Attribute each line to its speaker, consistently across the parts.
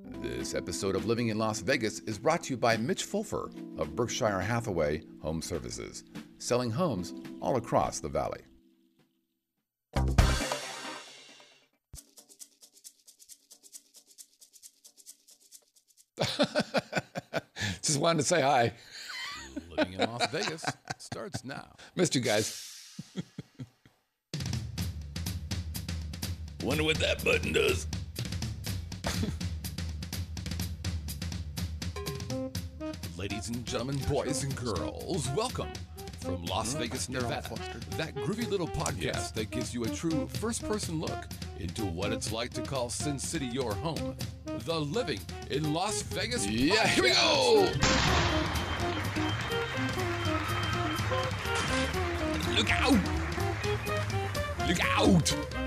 Speaker 1: This episode of Living in Las Vegas is brought to you by Mitch Fulfer of Berkshire Hathaway Home Services, selling homes all across the valley. Just wanted to say hi.
Speaker 2: Living in Las Vegas starts now.
Speaker 1: Missed you guys.
Speaker 2: Wonder what that button does. Ladies and gentlemen, boys and girls, welcome from Las Vegas, Nevada. That groovy little podcast that gives you a true first person look into what it's like to call Sin City your home. The Living in Las Vegas.
Speaker 1: Yeah, here we go.
Speaker 2: Look out! Look out!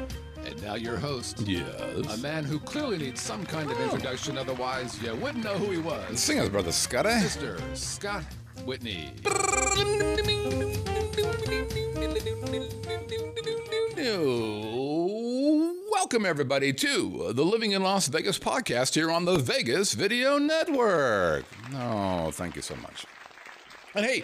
Speaker 2: Now your host.
Speaker 1: Yes.
Speaker 2: A man who clearly needs some kind of introduction, otherwise you wouldn't know who he was.
Speaker 1: Sing us, brother Scott. eh?
Speaker 2: Mr. Scott Whitney.
Speaker 1: Welcome, everybody, to the Living in Las Vegas podcast here on the Vegas Video Network. Oh, thank you so much. And hey,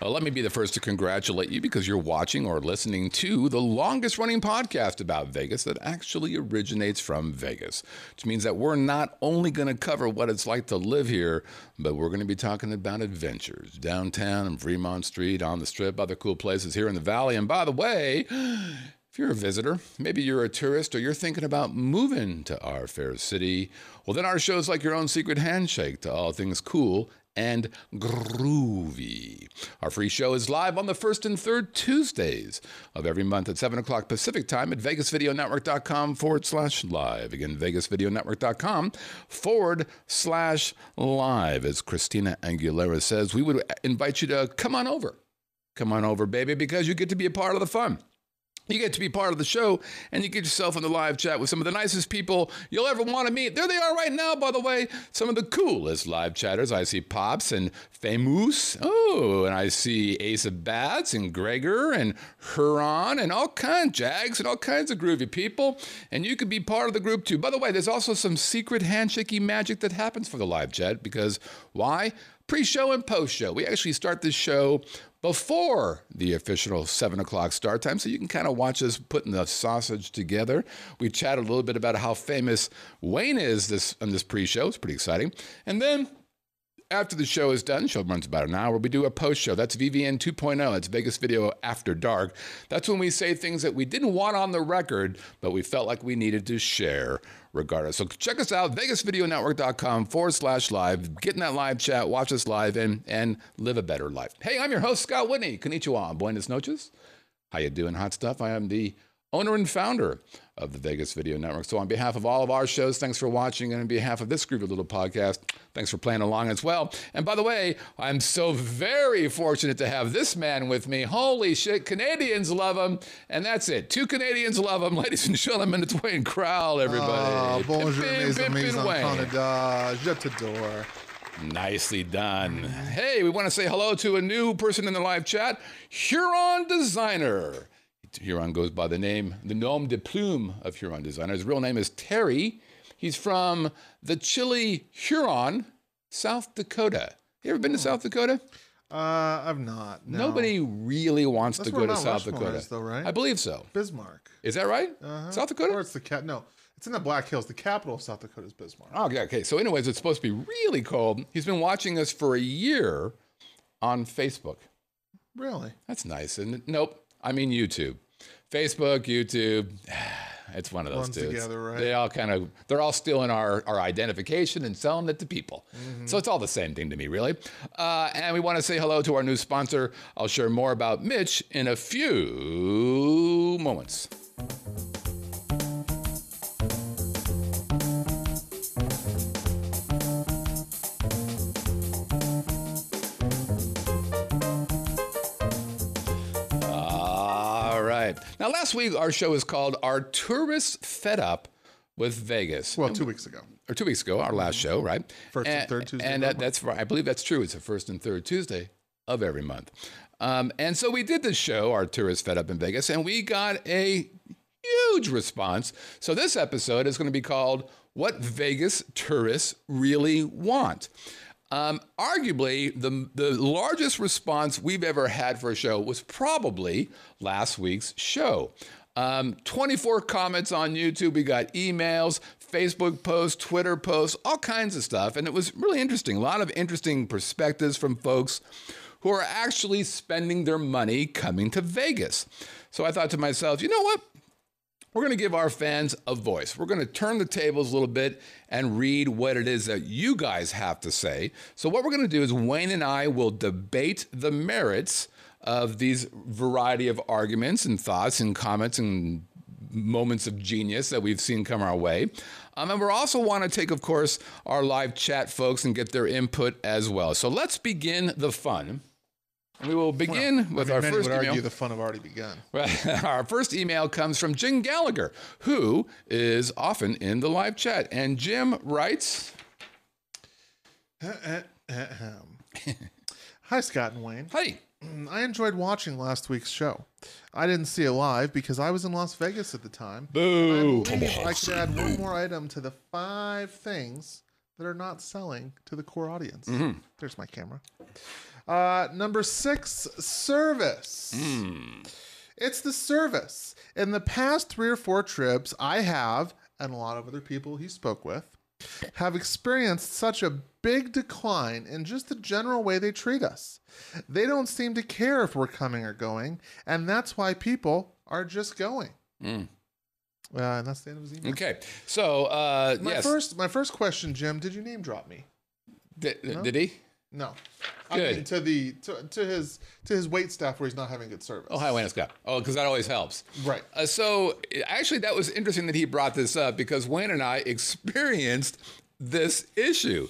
Speaker 1: uh, let me be the first to congratulate you because you're watching or listening to the longest running podcast about Vegas that actually originates from Vegas, which means that we're not only going to cover what it's like to live here, but we're going to be talking about adventures downtown and Fremont Street, on the strip, other cool places here in the valley. And by the way, if you're a visitor, maybe you're a tourist, or you're thinking about moving to our fair city, well, then our show's like your own secret handshake to all things cool and groovy. Our free show is live on the first and third Tuesdays of every month at 7 o'clock Pacific time at VegasVideoNetwork.com forward slash live. Again, VegasVideoNetwork.com forward slash live. As Christina Aguilera says, we would invite you to come on over. Come on over, baby, because you get to be a part of the fun. You get to be part of the show and you get yourself in the live chat with some of the nicest people you'll ever want to meet. There they are right now, by the way. Some of the coolest live chatters. I see Pops and Famous. Oh, and I see Ace of Bats and Gregor and Huron and all kinds, Jags and all kinds of groovy people. And you could be part of the group too. By the way, there's also some secret handshakey magic that happens for the live chat because why? Pre show and post show. We actually start this show before the official seven o'clock start time, so you can kind of watch us putting the sausage together. We chat a little bit about how famous Wayne is this on this pre-show. It's pretty exciting, and then. After the show is done, show runs about an hour, we do a post show. That's VVN 2.0. It's Vegas Video After Dark. That's when we say things that we didn't want on the record, but we felt like we needed to share regardless. So check us out, VegasVideoNetwork.com forward slash live. Get in that live chat, watch us live, and, and live a better life. Hey, I'm your host, Scott Whitney. Konnichiwa. Buenas noches. How you doing, hot stuff? I am the owner and founder of the Vegas Video Network. So on behalf of all of our shows, thanks for watching. And on behalf of this groovy little podcast, thanks for playing along as well. And by the way, I'm so very fortunate to have this man with me. Holy shit, Canadians love him. And that's it. Two Canadians love him. Ladies and gentlemen, it's Wayne Crowell, everybody.
Speaker 3: Ah, bonjour,
Speaker 1: Pimpin',
Speaker 3: mes amis en Canada. Je t'adore.
Speaker 1: Nicely done. Hey, we want to say hello to a new person in the live chat, Huron Designer. Huron goes by the name, the nom de plume of Huron Designer. His real name is Terry. He's from the chilly Huron, South Dakota. You ever been to South Dakota?
Speaker 3: Uh, I've not. No.
Speaker 1: Nobody really wants
Speaker 3: That's
Speaker 1: to go to South
Speaker 3: Rushmore
Speaker 1: Dakota.
Speaker 3: is, though, right?
Speaker 1: I believe so.
Speaker 3: Bismarck.
Speaker 1: Is that right?
Speaker 3: Uh-huh.
Speaker 1: South
Speaker 3: Or it's the cat. No, it's in the Black Hills. The capital of South Dakota is Bismarck.
Speaker 1: Oh, yeah, okay. So, anyways, it's supposed to be really cold. He's been watching us for a year on Facebook.
Speaker 3: Really?
Speaker 1: That's nice. And nope, I mean YouTube, Facebook, YouTube. It's one of those
Speaker 3: Ones
Speaker 1: two.
Speaker 3: Together, right?
Speaker 1: They all kind of they're all stealing our our identification and selling it to people.
Speaker 3: Mm-hmm.
Speaker 1: So it's all the same thing to me, really. Uh, and we want to say hello to our new sponsor. I'll share more about Mitch in a few moments. Right. Now, last week our show was called "Are Tourists Fed Up with Vegas?"
Speaker 3: Well, two weeks ago.
Speaker 1: or two weeks ago, our last show, right?
Speaker 3: First and third Tuesday
Speaker 1: And that, that's right. I believe that's true. It's the first and third Tuesday of every month. Um, and so we did the show, Our Tourists Fed Up in Vegas, and we got a huge response. So this episode is going to be called what Vegas tourists really want. Um, arguably, the, the largest response we've ever had for a show was probably last week's show. Um, 24 comments on YouTube. We got emails, Facebook posts, Twitter posts, all kinds of stuff. And it was really interesting. A lot of interesting perspectives from folks who are actually spending their money coming to Vegas. So I thought to myself, you know what? We're going to give our fans a voice. We're going to turn the tables a little bit and read what it is that you guys have to say. So, what we're going to do is Wayne and I will debate the merits of these variety of arguments and thoughts and comments and moments of genius that we've seen come our way. Um, and we also want to take, of course, our live chat folks and get their input as well. So, let's begin the fun. We will begin with
Speaker 3: I mean,
Speaker 1: our
Speaker 3: many
Speaker 1: first
Speaker 3: would
Speaker 1: email.
Speaker 3: argue the fun have already begun.
Speaker 1: Our first email comes from Jim Gallagher, who is often in the live chat. And Jim writes
Speaker 3: Hi, Scott and Wayne.
Speaker 1: Hi.
Speaker 3: Mm, I enjoyed watching last week's show. I didn't see it live because I was in Las Vegas at the time.
Speaker 1: boo.
Speaker 3: I I could add one more item to the five things that are not selling to the core audience. Mm-hmm. There's my camera. Uh, number six, service. It's the service. In the past three or four trips, I have, and a lot of other people he spoke with, have experienced such a big decline in just the general way they treat us. They don't seem to care if we're coming or going, and that's why people are just going. Uh, and that's the end of his email.
Speaker 1: Okay, so uh,
Speaker 3: My
Speaker 1: yes,
Speaker 3: first, my first question, Jim. Did you name drop me?
Speaker 1: did, did he?
Speaker 3: No. I mean, to the to, to his to his wait staff where he's not having good service.
Speaker 1: Oh, hi, Wayne Scott. Oh, because that always helps.
Speaker 3: Right.
Speaker 1: Uh, so actually, that was interesting that he brought this up because Wayne and I experienced this issue.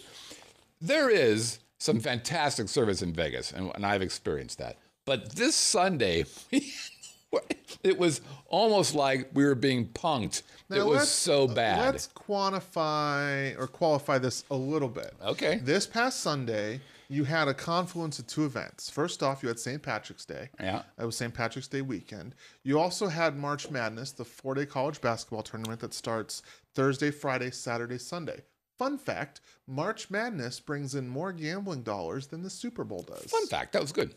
Speaker 1: There is some fantastic service in Vegas, and, and I've experienced that. But this Sunday, it was almost like we were being punked.
Speaker 3: Now,
Speaker 1: it was so bad.
Speaker 3: Let's quantify or qualify this a little bit.
Speaker 1: Okay.
Speaker 3: This past Sunday, you had a confluence of two events. First off, you had St. Patrick's Day.
Speaker 1: Yeah.
Speaker 3: That was St. Patrick's Day weekend. You also had March Madness, the four day college basketball tournament that starts Thursday, Friday, Saturday, Sunday. Fun fact March Madness brings in more gambling dollars than the Super Bowl does.
Speaker 1: Fun fact. That was good.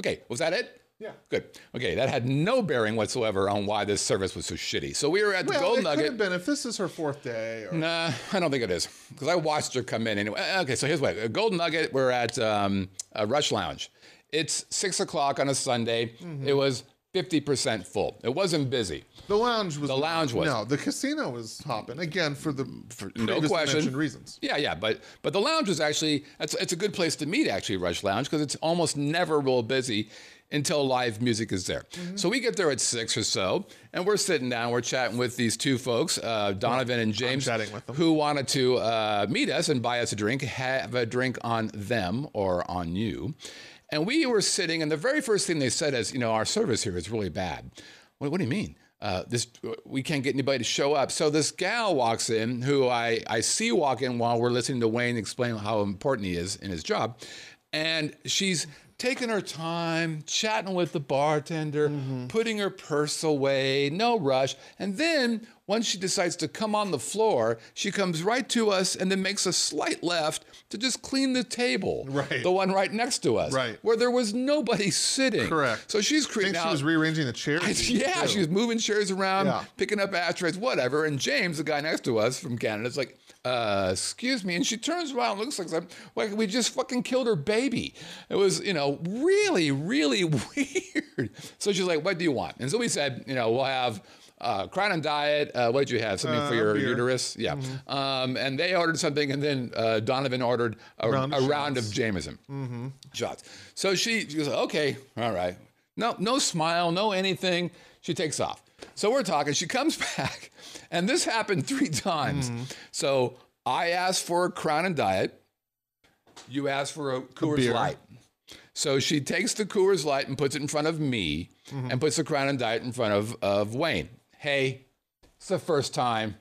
Speaker 1: Okay, was that it?
Speaker 3: Yeah.
Speaker 1: Good. Okay, that had no bearing whatsoever on why this service was so shitty. So we were at the
Speaker 3: Well,
Speaker 1: Gold
Speaker 3: it could
Speaker 1: Nugget.
Speaker 3: have been if this is her fourth day. Or,
Speaker 1: Nah, I don't think it is because I watched her come in anyway. Uh, Okay, so here's what: Golden Nugget. We're at um, uh, Rush Lounge. It's six o'clock on a Sunday.
Speaker 3: Mm-hmm.
Speaker 1: It was fifty percent full. It wasn't busy.
Speaker 3: The lounge was
Speaker 1: The lounge was.
Speaker 3: no. The casino was hopping again for the for
Speaker 1: no question.
Speaker 3: reasons.
Speaker 1: Yeah, yeah, but but the lounge was actually it's it's a good place to meet actually Rush Lounge because it's almost never real busy until live music is there.
Speaker 3: Mm-hmm.
Speaker 1: So we get there at six or so, and we're sitting down, we're chatting with these two folks, uh, Donovan and James,
Speaker 3: chatting with them.
Speaker 1: who wanted to uh, meet us and buy us a drink, have a drink on them or on you. And we were sitting, and the very first thing they said is, you know, our service here is really bad. What, what do you mean? Uh, this we can't get anybody to show up. So this gal walks in, who I I see walk in while we're listening to Wayne explain how important he is in his job, and she's taking her time, chatting with the bartender, mm-hmm. putting her purse away, no rush, and then once she decides to come on the floor, she comes right to us and then makes a slight left to just clean the table,
Speaker 3: Right.
Speaker 1: the one right next to us,
Speaker 3: Right.
Speaker 1: where there was nobody sitting.
Speaker 3: Correct.
Speaker 1: So she's
Speaker 3: I
Speaker 1: creeping
Speaker 3: think she was rearranging the chairs.
Speaker 1: Yeah,
Speaker 3: too.
Speaker 1: she was moving chairs around,
Speaker 3: Yeah.
Speaker 1: picking up ashtrays, whatever. And James, the guy next to us from Canada, is like, uh, excuse me. And she turns around, looks like, some- like we just fucking killed her baby. It was, you know, really, really weird. So she's like, what do you want? And so we said, you know, we'll have uh, Crown and Diet. Uh, what did you have? Something for
Speaker 3: Uh,
Speaker 1: your
Speaker 3: beer.
Speaker 1: uterus? Yeah. Um, and they ordered something, and then uh, Donovan ordered a,
Speaker 3: Round
Speaker 1: a
Speaker 3: of
Speaker 1: round of Jameson shots. So she, she goes, okay, all right. No, no smile, no anything. She takes off. So we're talking. She comes back, and this happened three times. So I asked for a Crown and Diet. You asked for a Coors
Speaker 3: beer.
Speaker 1: Light. So she takes the Coors Light and puts it in front of me, and puts the Crown and Diet in front of of Wayne. Hey, it's the first time.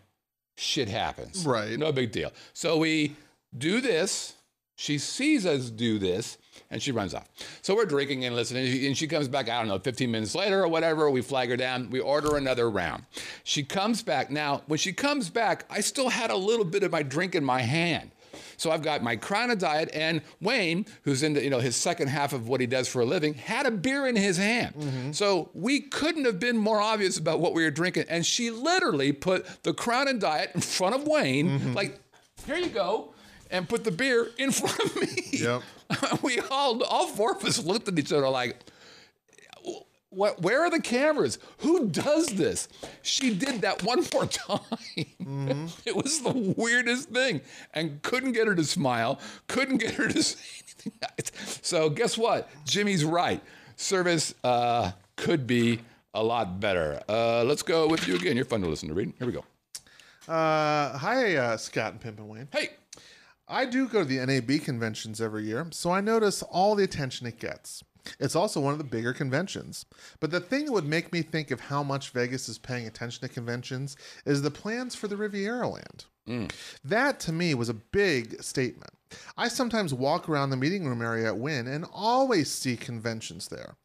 Speaker 1: Shit happens.
Speaker 3: Right.
Speaker 1: No big deal. So we do this. She sees us do this and she runs off. So we're drinking and listening, and she, and she comes back, I don't know, 15 minutes later or whatever. We flag her down, we order another round. She comes back. Now, when she comes back, I still had a little bit of my drink in my hand. So I've got my Crown Diet, and Wayne, who's in the, you know his second half of what he does for a living, had a beer in his hand. Mm-hmm. So we couldn't have been more obvious about what we were drinking. And she literally put the Crown Diet in front of Wayne, mm-hmm. like, here you go, and put the beer in front of me.
Speaker 3: Yep.
Speaker 1: we all, all four of us looked at each other like, what, where are the cameras? Who does this? She did that one more time. It was the weirdest thing and couldn't get her to smile, couldn't get her to say anything. So, guess what? Jimmy's right. Service uh, could be a lot better. Uh, let's go with you again. You're fun to listen to, Reed. Here we go.
Speaker 3: Uh, hi, uh, Scott and Pimp and Wayne.
Speaker 1: Hey,
Speaker 3: I do go to the NAB conventions every year, so I notice all the attention it gets. It's also one of the bigger conventions. But the thing that would make me think of how much Vegas is paying attention to conventions is the plans for the Riviera Land. Mm. That to me was a big statement. I sometimes walk around the meeting room area at Wynn and always see conventions there.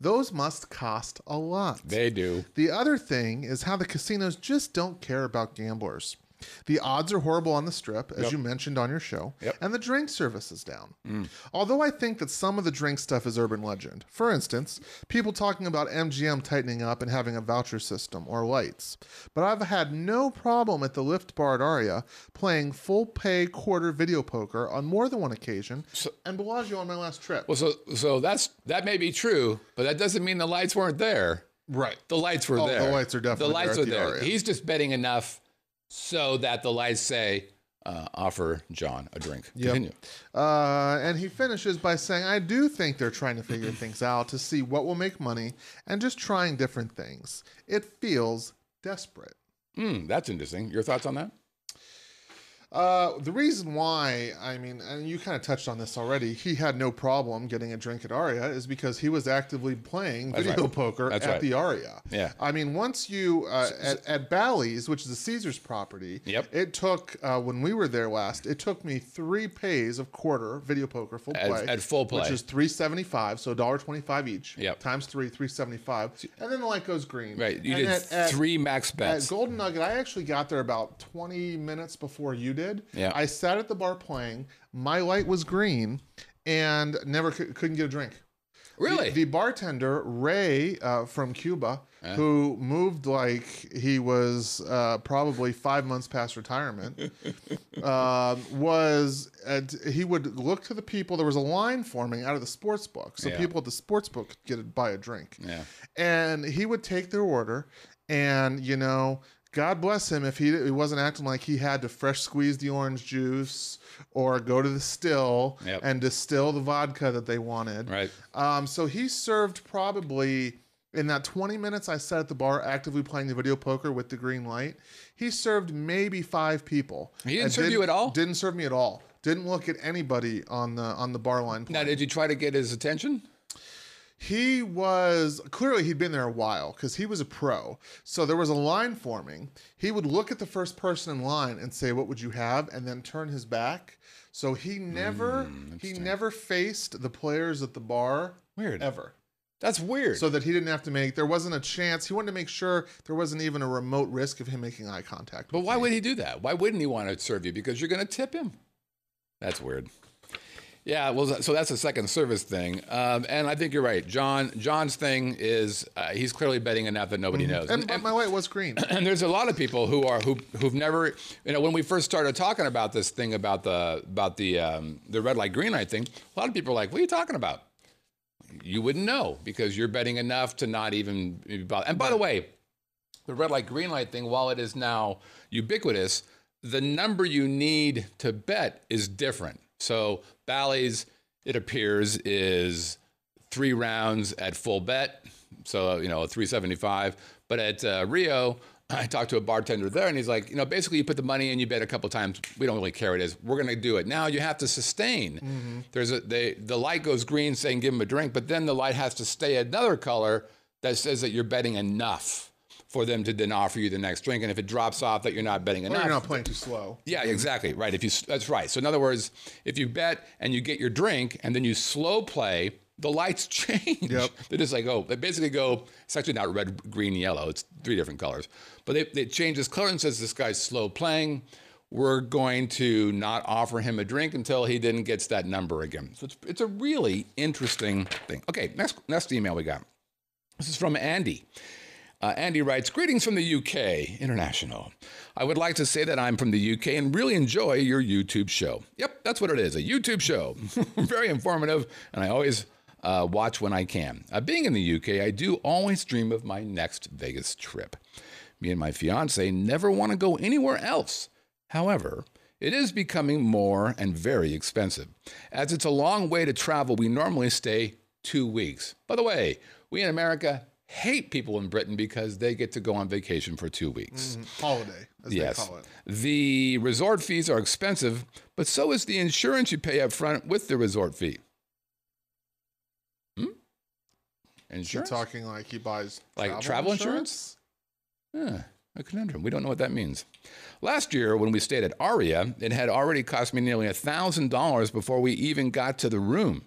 Speaker 3: Those must cost a lot.
Speaker 1: they do.
Speaker 3: The other thing is how the casinos just don't care about gamblers. The odds are horrible on the strip, as you mentioned on your show,
Speaker 1: Yep.
Speaker 3: and the drink service is down. Mm. Although I think that some of the drink stuff is urban legend. For instance, people talking about MGM tightening up and having a voucher system or lights. But I've had no problem at the Lift Bar at Aria playing full pay quarter video poker on more than one occasion, and Bellagio on my last trip.
Speaker 1: Well, so so that's that may be true, but that doesn't mean the lights weren't there.
Speaker 3: right.
Speaker 1: The lights were
Speaker 3: Oh,
Speaker 1: there.
Speaker 3: the lights are definitely there.
Speaker 1: the lights
Speaker 3: there
Speaker 1: are
Speaker 3: the
Speaker 1: there.
Speaker 3: Aria.
Speaker 1: He's just betting enough so that the lights say, uh, "Offer John a drink." Continue.
Speaker 3: Uh, and he finishes by saying, I do think they're trying to figure things out to see what will make money and just trying different things. It feels desperate.
Speaker 1: Hmm, that's interesting. Your thoughts on that?
Speaker 3: Uh, the reason why, I mean, and you kind of touched on this already, he had no problem getting a drink at Aria is because he was actively playing video
Speaker 1: right.
Speaker 3: poker
Speaker 1: That's
Speaker 3: at
Speaker 1: right.
Speaker 3: the Aria.
Speaker 1: Yeah.
Speaker 3: I mean, once you, uh, at, at Bally's, which is a Caesars property,
Speaker 1: Yep.
Speaker 3: it took, uh, when we were there last, it took me three pays of quarter video poker full
Speaker 1: At-
Speaker 3: play.
Speaker 1: at full play.
Speaker 3: Which is 375 so $1.25 each.
Speaker 1: Yep.
Speaker 3: Times three, 375 And then the light goes green.
Speaker 1: Right. You
Speaker 3: And
Speaker 1: did
Speaker 3: at- at-
Speaker 1: three max bets. at.
Speaker 3: Golden Nugget, I actually got there about 20 minutes before you did.
Speaker 1: Yeah.
Speaker 3: I sat at the bar playing. My light was green and never could, couldn't get a drink.
Speaker 1: really?
Speaker 3: The, the bartender, Ray uh, from Cuba, who moved like he was uh, probably five months past retirement, um, was at, he would look to the people. There was a line forming out of the sports book, so
Speaker 1: Yeah.
Speaker 3: people at the sports book could get to buy a drink
Speaker 1: yeah.
Speaker 3: and he would take their order and you know god bless him if he, he wasn't acting like he had to fresh squeeze the orange juice or go to the still
Speaker 1: Yep.
Speaker 3: and distill the vodka that they wanted
Speaker 1: Right.
Speaker 3: um, so he served probably in that 20 minutes i sat at the bar actively playing the video poker with the green light he served maybe five people
Speaker 1: He didn't serve you at all?
Speaker 3: didn't serve me at all didn't look at anybody on the on the bar line
Speaker 1: Now, did you try to get his attention?
Speaker 3: He was clearly he'd been there a while because he was a pro. So there was a line forming. He would look at the first person in line and say, "What would you have?" and then turn his back. So he never
Speaker 1: Hmm,
Speaker 3: he never faced the players at the bar
Speaker 1: Weird.
Speaker 3: ever.
Speaker 1: That's weird.
Speaker 3: So that he didn't have to make there wasn't a chance. He wanted to make sure there wasn't even a remote risk of him making eye contact.
Speaker 1: but why
Speaker 3: me.
Speaker 1: would he do that? Why wouldn't he want to serve you? Because you're going to tip him. That's weird. Yeah, well, so that's a second service thing, um, and I think you're right. John John's thing is uh, he's clearly betting enough that nobody knows.
Speaker 3: And, my light was green.
Speaker 1: and there's a lot of people who are who who've never you know when we first started talking about this thing about the about the um, the red light green light thing a lot of people are like what are you talking about you wouldn't know because you're betting enough to not even be bothered. and by the way the red light green light thing while it is now ubiquitous the number you need to bet is different so Bally's it appears is three rounds at full bet, so you know 375. But at uh, Rio, I talked to a bartender there, and he's like, you know, basically you put the money in, you bet a couple times. We don't really care what it is. We're going to do it. Now you have to sustain. There's a they, the light goes green saying give him a drink, but then the light has to stay another color that says that you're betting enough for them to then offer you the next drink. And if it drops off that you're not betting
Speaker 3: Or
Speaker 1: enough,
Speaker 3: you're not playing too slow.
Speaker 1: yeah, mm-hmm. exactly. Right. If you that's right. So in other words, if you bet and you get your drink and then you slow play, the lights change.
Speaker 3: Yep.
Speaker 1: They just like oh, they basically go. It's actually not red, green, yellow. It's three different colors. But they they change this color and says this guy's slow playing. We're going to not offer him a drink until he then gets that number again. So it's it's a really interesting thing. Okay, next next email we got. This is from Andy. Uh, Andy writes, Greetings from the UK, international. I would like to say that I'm from the UK and really enjoy your YouTube show. Yep, that's what it is a YouTube show. Very informative, and I always uh, watch when I can. Uh, being in the UK, I do always dream of my next Vegas trip. Me and my fiance never want to go anywhere else. However, it is becoming more and very expensive. As it's a long way to travel, we normally stay two weeks. By the way, we in America hate people in Britain because they get to go on vacation for two weeks.
Speaker 3: Holiday, as
Speaker 1: Yes.
Speaker 3: they call it.
Speaker 1: The resort fees are expensive, but so is the insurance you pay up front with the resort fee. Hmm?
Speaker 3: You're
Speaker 1: Insurance?
Speaker 3: talking like he buys
Speaker 1: Like travel insurance? Yeah, a conundrum. We don't know what that means. Last year, when we stayed at Aria, it had already cost me nearly a $1,000 before we even got to the room.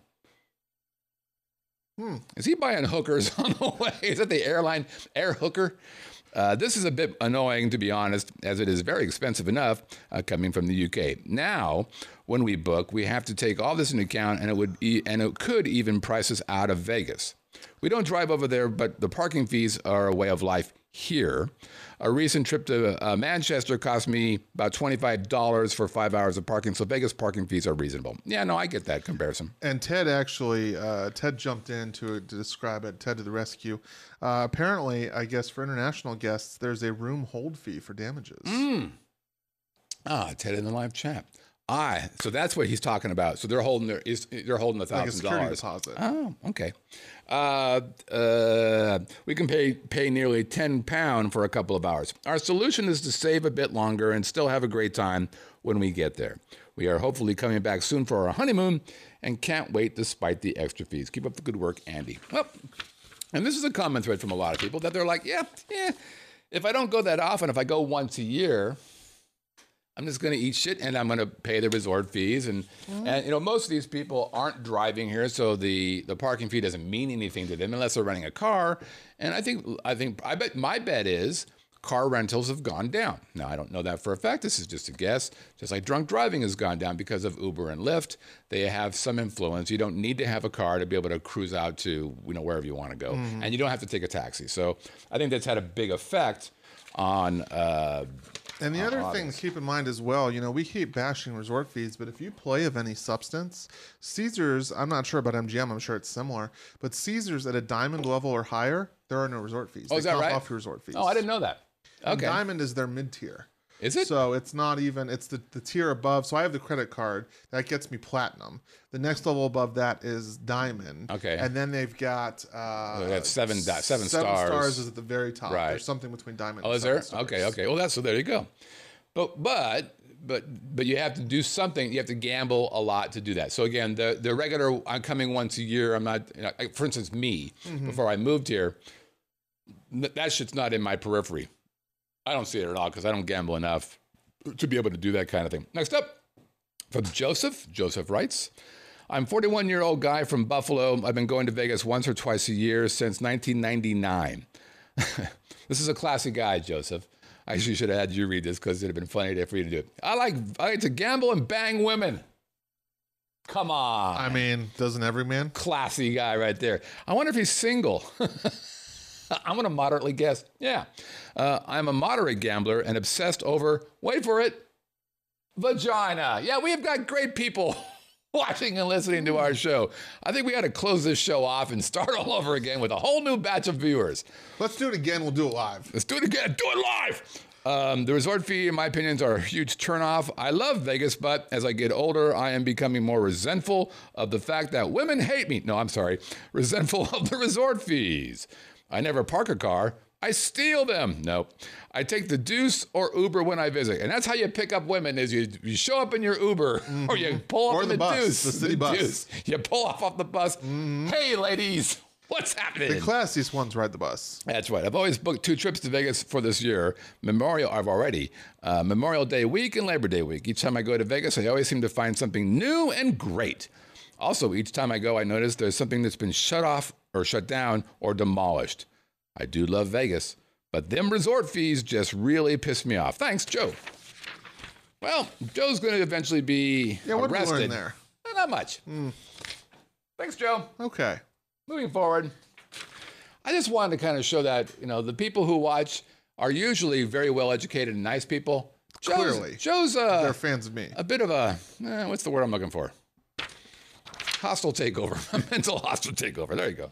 Speaker 3: Hmm.
Speaker 1: Is he buying hookers on the way? Is that the airline air hooker? Uh, this is a bit annoying, to be honest, as it is very expensive enough uh, coming from the UK. Now, when we book, we have to take all this into account, and it would e- and it could even price us out of Vegas. We don't drive over there, but the parking fees are a way of life here. A recent trip to uh, Manchester cost me about $25 for five hours of parking, so Vegas parking fees are reasonable. Yeah, no, I get that comparison.
Speaker 3: And Ted actually, uh, Ted jumped in to, to describe it. Ted to the rescue. Uh, apparently, I guess for international guests, there's a room hold fee for damages.
Speaker 1: Ah, Ted in the live chat. Ah, so that's what he's talking about. So they're holding their is they're holding a thousand dollars.
Speaker 3: deposit.
Speaker 1: Oh, okay. Uh, uh, we can pay pay nearly ten pound for a couple of hours. Our solution is to save a bit longer and still have a great time when we get there. We are hopefully coming back soon for our honeymoon and can't wait despite the extra fees. Keep up the good work, Andy. Well, and this is a common thread from a lot of people that they're like, yeah, yeah. If I don't go that often, if I go once a year, I'm just going to eat shit and I'm going to pay the resort fees. And, and you know, most of these people aren't driving here, so the, the parking fee doesn't mean anything to them unless they're renting a car. And I think, I think, I bet my bet is car rentals have gone down. Now, I don't know that for a fact. This is just a guess. Just like drunk driving has gone down because of Uber and Lyft. They have some influence. You don't need to have a car to be able to cruise out to, you know, wherever you want to go. And you don't have to take a taxi. So I think that's had a big effect on, uh,
Speaker 3: And the other thing to keep in mind as well, you know, we keep bashing resort fees, but if you play of any substance, Caesars, I'm not sure about MGM, I'm sure it's similar, but Caesars at a diamond level or higher, there are no resort fees.
Speaker 1: Oh, is
Speaker 3: They
Speaker 1: that right?
Speaker 3: off your resort fees.
Speaker 1: oh, I didn't know that.
Speaker 3: And
Speaker 1: Okay.
Speaker 3: Diamond is their mid tier.
Speaker 1: Is it?
Speaker 3: So it's not even it's the, the tier above. So I have the credit card that gets me platinum. The next level above that is diamond.
Speaker 1: Okay.
Speaker 3: And then they've got uh
Speaker 1: they have seven stars.
Speaker 3: stars is at the very top.
Speaker 1: Right.
Speaker 3: There's something between diamond
Speaker 1: Oh,
Speaker 3: and
Speaker 1: is there?
Speaker 3: seven
Speaker 1: Okay,
Speaker 3: stars.
Speaker 1: okay. Well, that's so. There you go. But but but but you have to do something. You have to gamble a lot to do that. So again, the the regular. I'm coming once a year. I'm not. You know, for instance, me before I moved here, that shit's not in my periphery. I don't see it at all because I don't gamble enough to be able to do that kind of thing. Next up, from Joseph. Joseph writes. I'm 41 year old guy from Buffalo. I've been going to Vegas once or twice a year since 1999. this is a classy guy, Joseph. I actually should have had you read this because it'd have been funny for you to do it. I like I like to gamble and bang women. Come on,
Speaker 3: I mean, doesn't every man?
Speaker 1: classy guy right there. I wonder if he's single. I'm gonna moderately guess. Yeah, uh, I'm a moderate gambler and obsessed over. Wait for it, vagina. Yeah, we've got great people watching and listening to our show. I think we got to close this show off and start all over again with a whole new batch of viewers.
Speaker 3: Let's do it again. We'll do it live.
Speaker 1: Let's do it again. Do it live. Um, the resort fee, in my opinions, are a huge turnoff. I love Vegas, but as I get older, I am becoming more resentful of the fact that women hate me. No, I'm sorry. Resentful of the resort fees. I never park a car. I steal them. Nope. I take the deuce or Uber when I visit. And that's how you pick up women is you, you show up in your Uber or you pull up in
Speaker 3: the
Speaker 1: the,
Speaker 3: bus,
Speaker 1: deuce.
Speaker 3: the city bus.
Speaker 1: deuce. You pull off off the bus. Hey, ladies. What's happening?
Speaker 3: The classiest ones ride the bus.
Speaker 1: That's right. I've always booked two trips to Vegas for this year. Memorial, I've already. Uh, Memorial Day week and Labor Day week. Each time I go to Vegas, I always seem to find something new and great. Also, each time I go, I notice there's something that's been shut off or shut down or demolished. I do love Vegas, but them resort fees just really piss me off. Thanks, Joe. Well, Joe's going to eventually be
Speaker 3: Yeah, what
Speaker 1: arrested.
Speaker 3: learn there?
Speaker 1: Eh, Not much. Thanks, Joe
Speaker 3: Okay.
Speaker 1: moving forward, I just wanted to kind of show that you know the people who watch are usually very well educated and nice people. Joe's,
Speaker 3: Clearly.
Speaker 1: Joe's
Speaker 3: They're fans of me.
Speaker 1: a bit of a eh, what's the word I'm looking for? Hostile takeover, a mental hostile takeover. There you go.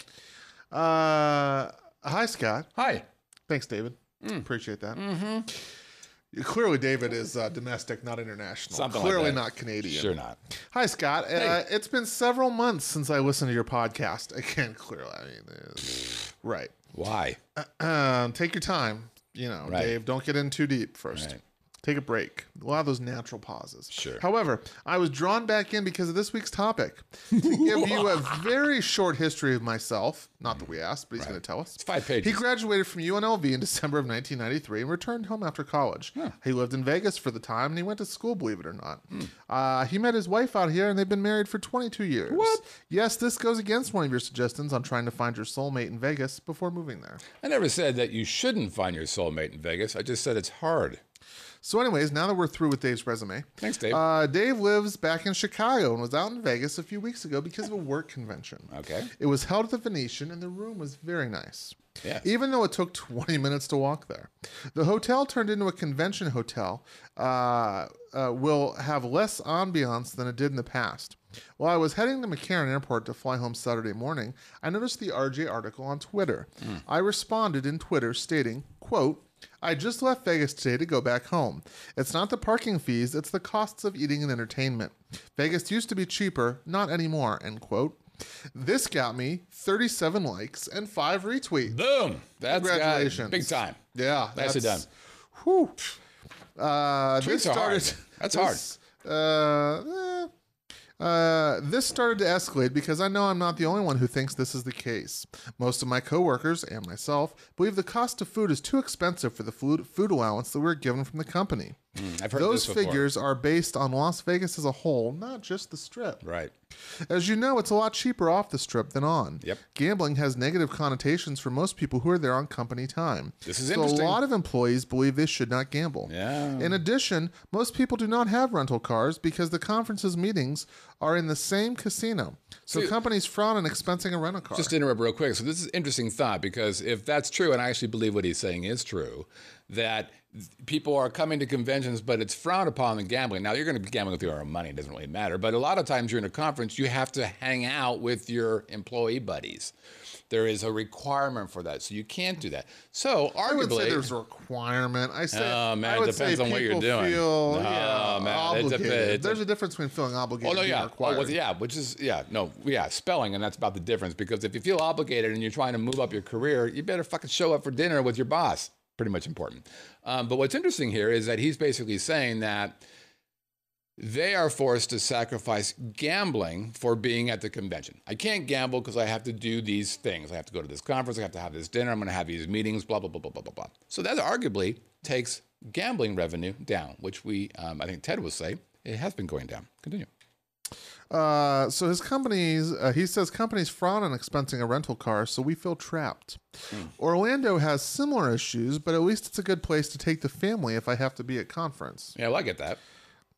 Speaker 3: Uh, hi, Scott.
Speaker 1: Hi.
Speaker 3: Thanks, David.
Speaker 1: Mm.
Speaker 3: Appreciate that. Mm-hmm. Clearly, David is uh, domestic, not international.
Speaker 1: Something like
Speaker 3: Clearly
Speaker 1: that.
Speaker 3: not Canadian.
Speaker 1: Sure not.
Speaker 3: Hi, Scott. Uh, it's been several months since I listened to your podcast. Again, clearly, I mean, uh, right.
Speaker 1: Why?
Speaker 3: Um, take your time. You know,
Speaker 1: Right.
Speaker 3: Dave. Don't get in too deep first.
Speaker 1: Right.
Speaker 3: Take a break. We'll have those natural pauses.
Speaker 1: Sure.
Speaker 3: However, I was drawn back in because of this week's topic to give you a very short history of myself. Not that we asked, but he's going to tell us.
Speaker 1: It's five pages.
Speaker 3: He graduated from UNLV in December of 1993 and returned home after college. He lived in Vegas for the time and he went to school, believe it or not.
Speaker 1: Hmm.
Speaker 3: Uh, he met his wife out here and they've been married for 22 years. What? Yes, this goes against one of your suggestions on trying to find your soulmate in Vegas before moving there.
Speaker 1: I never said that you shouldn't find your soulmate in Vegas. I just said it's hard.
Speaker 3: So, anyways, now that we're through with Dave's resume,
Speaker 1: Thanks, Dave.
Speaker 3: Uh, Dave lives back in Chicago and was out in Vegas a few weeks ago because of a work convention.
Speaker 1: Okay.
Speaker 3: It was held at the Venetian, and the room was very nice.
Speaker 1: Yes.
Speaker 3: Even though it took 20 minutes to walk there. The hotel turned into a convention hotel, uh, uh, will have less ambiance than it did in the past. While I was heading to McCarran Airport to fly home Saturday morning, I noticed the RJ article on Twitter. I responded in Twitter stating, quote, I just left Vegas today to go back home. It's not the parking fees, it's the costs of eating and entertainment. Vegas used to be cheaper, not anymore, end quote. This got me 37 likes and 5 retweets.
Speaker 1: Boom. That's
Speaker 3: Congratulations.
Speaker 1: big time.
Speaker 3: Yeah.
Speaker 1: Nicely
Speaker 3: that's-
Speaker 1: done.
Speaker 3: Whew. Uh, this
Speaker 1: Tweets are hard. That's
Speaker 3: this, Uh, eh. Uh, this started to escalate because I know I'm not the only one who thinks this is the case. Most of my coworkers and myself believe the cost of food is too expensive for the food, food allowance that we're given from the company.
Speaker 1: Mm, I've heard
Speaker 3: Those figures are based on Las Vegas as a whole, not just the strip.
Speaker 1: Right.
Speaker 3: As you know, it's a lot cheaper off the strip than on.
Speaker 1: Yep.
Speaker 3: Gambling has negative connotations for most people who are there on company time.
Speaker 1: This is
Speaker 3: so
Speaker 1: interesting.
Speaker 3: a lot of employees believe they should not gamble.
Speaker 1: Yeah.
Speaker 3: In addition, most people do not have rental cars because the conference's meetings are in the same casino. So
Speaker 1: See-
Speaker 3: companies frown on expensing a rental car.
Speaker 1: Just to interrupt real quick. So this is interesting thought because if that's true, and I actually believe what he's saying is true, that people are coming to conventions, but it's frowned upon in gambling. Now you're going to be gambling with your own money; it doesn't really matter. But a lot of times you're in a conference, you have to hang out with your employee buddies. There is a requirement for that, so you can't do that. So
Speaker 3: I would say
Speaker 1: arguably,
Speaker 3: there's a requirement. I say,
Speaker 1: Oh, man,
Speaker 3: I
Speaker 1: it depends on what you're doing.
Speaker 3: Feel,
Speaker 1: No,
Speaker 3: yeah,
Speaker 1: man,
Speaker 3: obligated.
Speaker 1: depends.
Speaker 3: There's a difference between feeling obligated
Speaker 1: Oh no, yeah, oh, well, yeah, which is yeah, no, yeah, spelling, and that's about the difference. Because if you feel obligated and you're trying to move up your career, you better fucking show up for dinner with your boss. Pretty much important. Um, but what's interesting here is that he's basically saying that they are forced to sacrifice gambling for being at the convention. I can't gamble because I have to do these things. I have to go to this conference. I have to have this dinner. I'm going to have these meetings. Blah blah blah blah blah blah blah. So that arguably takes gambling revenue down, which we, um, I think Ted will say, it has been going down. Continue.
Speaker 3: Uh, so his companies, uh, he says companies fraud on expensing a rental car, so we feel trapped.
Speaker 1: Hmm.
Speaker 3: Orlando has similar issues, but at least it's a good place to take the family if I have to be at conference.
Speaker 1: Yeah, well, I get that.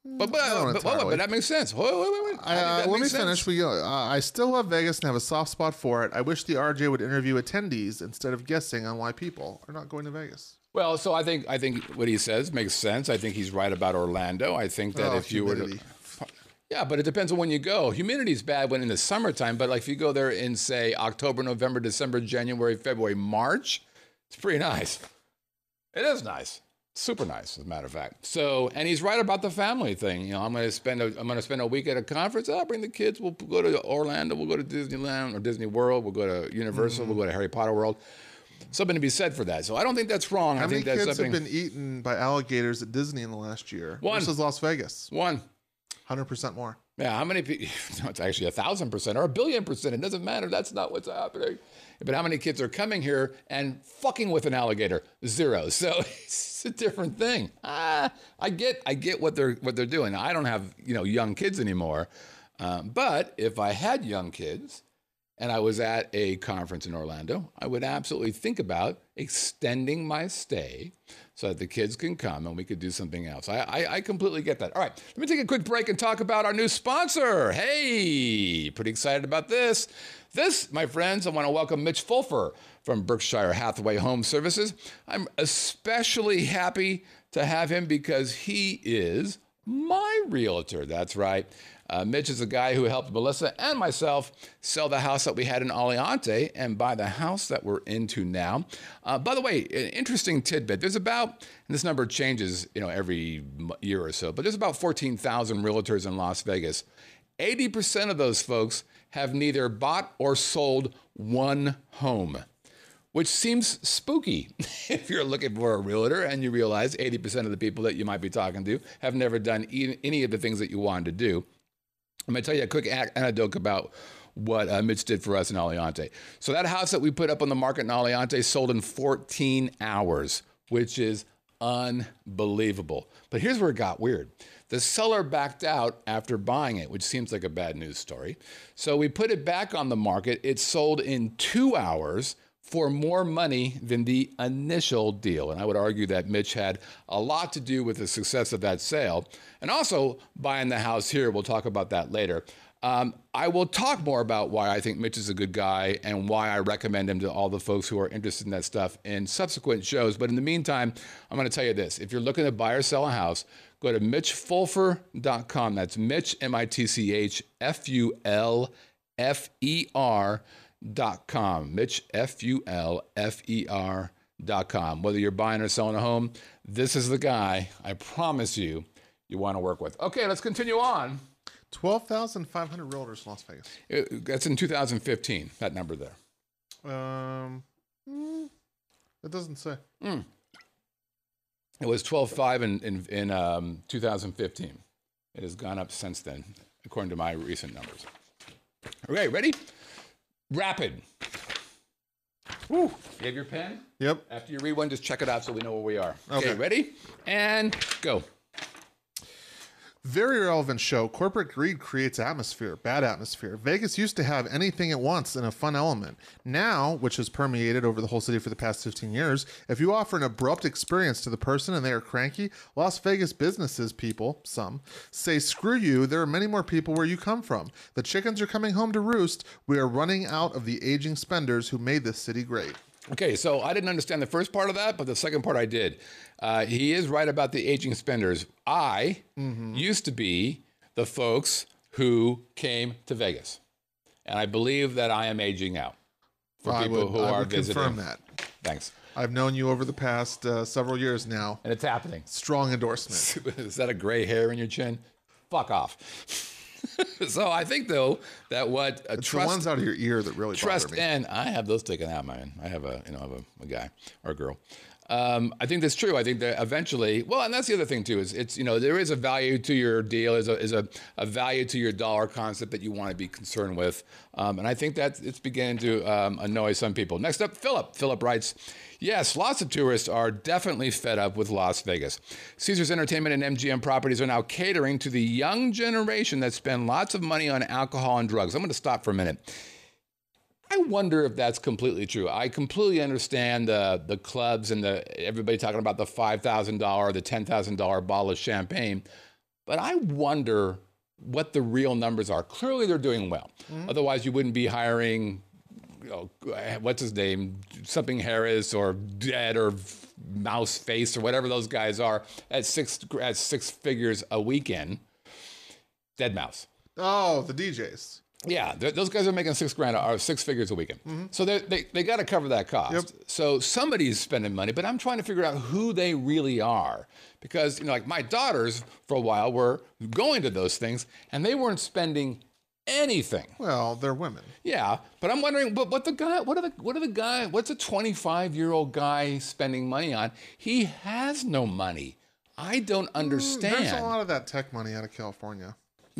Speaker 1: But but, but, but, but that makes sense. Wait, wait, wait,
Speaker 3: Uh, let me
Speaker 1: sense.
Speaker 3: finish. We go. Uh, I still love Vegas and have a soft spot for it. I wish the RJ would interview attendees instead of guessing on why people are not going to Vegas.
Speaker 1: Well, so I think I think what he says makes sense. I think he's right about Orlando. I think that
Speaker 3: Oh,
Speaker 1: if you were to
Speaker 3: humidity.
Speaker 1: Yeah, but it depends on when you go. Humidity is bad when in the summertime, but like if you go there in say October, November, December, January, February, March, it's pretty nice. It is nice. Super nice, as a matter of fact. So, and he's right about the family thing. You know, I'm going to spend a, I'm going to spend a week at a conference. I'll bring the kids. We'll go to Orlando. We'll go to Disneyland or Disney World. We'll go to Universal. Mm-hmm. We'll go to Harry Potter World. Something to be said for that. So I don't think that's wrong.
Speaker 3: How
Speaker 1: I
Speaker 3: many
Speaker 1: that's
Speaker 3: kids
Speaker 1: something.
Speaker 3: have been eaten by alligators at Disney in the last year
Speaker 1: One.
Speaker 3: versus Las Vegas?
Speaker 1: One.
Speaker 3: Hundred percent more.
Speaker 1: Yeah, how many people? No, it's actually a thousand percent or a billion percent. It doesn't matter. That's not what's happening. But how many kids are coming here and fucking with an alligator? Zero. So it's a different thing. Ah, I get, I get what they're what they're doing. I don't have you know young kids anymore, um, but if I had young kids and I was at a conference in Orlando, I would absolutely think about extending my stay so that the kids can come and we could do something else. I, I, I, completely get that. All right, let me take a quick break and talk about our new sponsor. Hey, pretty excited about this. This, my friends, I want to welcome Mitch Fulfer from Berkshire Hathaway Home Services. I'm especially happy to have him because he is my realtor. That's right. Uh, Mitch is a guy who helped Melissa and myself sell the house that we had in Aliante and buy the house that we're into now. Uh, by the way, an interesting tidbit. There's about, and this number changes, you know, every year or so, but there's about 14,000 realtors in Las Vegas. 80% of those folks have neither bought or sold one home which seems spooky if you're looking for a realtor and you realize 80% of the people that you might be talking to have never done any of the things that you wanted to do. I'm going to tell you a quick anecdote about what uh, Mitch did for us in Aliante. So that house that we put up on the market in Aliante sold in 14 hours, which is unbelievable. But here's where it got weird. The seller backed out after buying it, which seems like a bad news story. So we put it back on the market. It sold in two hours for more money than the initial deal. And I would argue that Mitch had a lot to do with the success of that sale. And also buying the house here, we'll talk about that later. Um, I will talk more about why I think Mitch is a good guy and why I recommend him to all the folks who are interested in that stuff in subsequent shows. But in the meantime, I'm going to tell you this if you're looking to buy or sell a house, go to mitchfulfer.com. That's Mitch, M I T C H F U L F E R dot com. Mitch, F U L F E R dot com. Whether you're buying or selling a home, this is the guy I promise you you want to work with. Okay, let's continue on.
Speaker 3: 12,500 realtors in Las Vegas.
Speaker 1: It, that's in 2015, that number there.
Speaker 3: Um, mm, it doesn't say. Mm.
Speaker 1: It was 12.5 in, in, in um, 2015. It has gone up since then, according to my recent numbers. Okay, ready? Rapid. Woo. You have your pen?
Speaker 3: Yep.
Speaker 1: After you read one, just check it out so we know where we are. Okay, okay ready? And go.
Speaker 3: Very relevant show. Corporate greed creates atmosphere, bad atmosphere. Vegas used to have anything at once and a fun element. Now, which has permeated over the whole city for the past 15 years, if you offer an abrupt experience to the person and they are cranky, Las Vegas businesses people, some, say, screw you, there are many more people where you come from. The chickens are coming home to roost. We are running out of the aging spenders who made this city great.
Speaker 1: Okay, so I didn't understand the first part of that, but the second part I did. Uh, he is right about the aging spenders. I mm-hmm. used to be the folks who came to Vegas, and I believe that I am aging out
Speaker 3: for well, people would, who I are would visiting. Confirm that.
Speaker 1: Thanks.
Speaker 3: I've known you over the past uh, several years now,
Speaker 1: and it's happening.
Speaker 3: Strong endorsement.
Speaker 1: is that a gray hair in your chin? Fuck off. so I think though that what
Speaker 3: a it's trust the ones out of your ear that really
Speaker 1: trust
Speaker 3: me.
Speaker 1: and I have those taken out, man. I have a you know I have a, a guy or a girl. Um, I think that's true. I think that eventually, well, and that's the other thing too is it's you know there is a value to your deal, is a is a, a value to your dollar concept that you want to be concerned with, um, and I think that it's beginning to um, annoy some people. Next up, Philip. Philip writes. Yes, lots of tourists are definitely fed up with Las Vegas. Caesars Entertainment and MGM properties are now catering to the young generation that spend lots of money on alcohol and drugs. I'm going to stop for a minute. I wonder if that's completely true. I completely understand the the clubs and the everybody talking about the five thousand dollar, the ten thousand dollar bottle of champagne, but I wonder what the real numbers are. Clearly, they're doing well. Mm-hmm. Otherwise, you wouldn't be hiring you know, what's his name, something Harris or Dead or Mouse Face or whatever those guys are at six at six figures a weekend. Deadmau5.
Speaker 3: Oh, the DJs.
Speaker 1: Yeah, those guys are making six grand or six figures a weekend. Mm-hmm. So they they, they got to cover that cost. Yep. So somebody's spending money, but I'm trying to figure out who they really are because you know, like my daughters for a while were going to those things and they weren't spending anything.
Speaker 3: Well, they're women.
Speaker 1: Yeah, but I'm wondering, but what the guy? What are the what are the guy? What's a 25 year old guy spending money on? He has no money. I don't understand. Mm,
Speaker 3: there's a lot of that tech money out of California.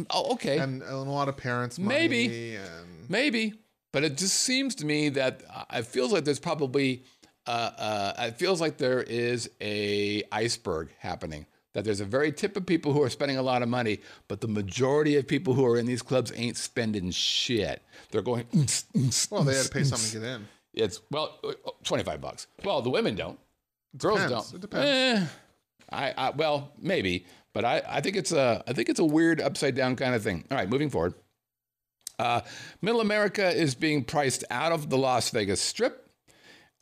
Speaker 1: Oh, okay.
Speaker 3: and, and a lot of parents money
Speaker 1: Maybe.
Speaker 3: and
Speaker 1: Maybe, but it just seems to me that uh, it feels like there's probably uh, uh, it feels like there is a iceberg happening. That there's a very tip of people who are spending a lot of money, but the majority of people who are in these clubs ain't spending shit. They're going. "Mm, mm,
Speaker 3: well they had to pay
Speaker 1: mm."
Speaker 3: something to get in.
Speaker 1: It's well, twenty five bucks. Well, the women don't. Girls
Speaker 3: Depends.
Speaker 1: don't.
Speaker 3: It depends.
Speaker 1: Eh, I, I well maybe, but I, I think it's a I think it's a weird upside down kind of thing. All right, moving forward. Uh, Middle America is being priced out of the Las Vegas Strip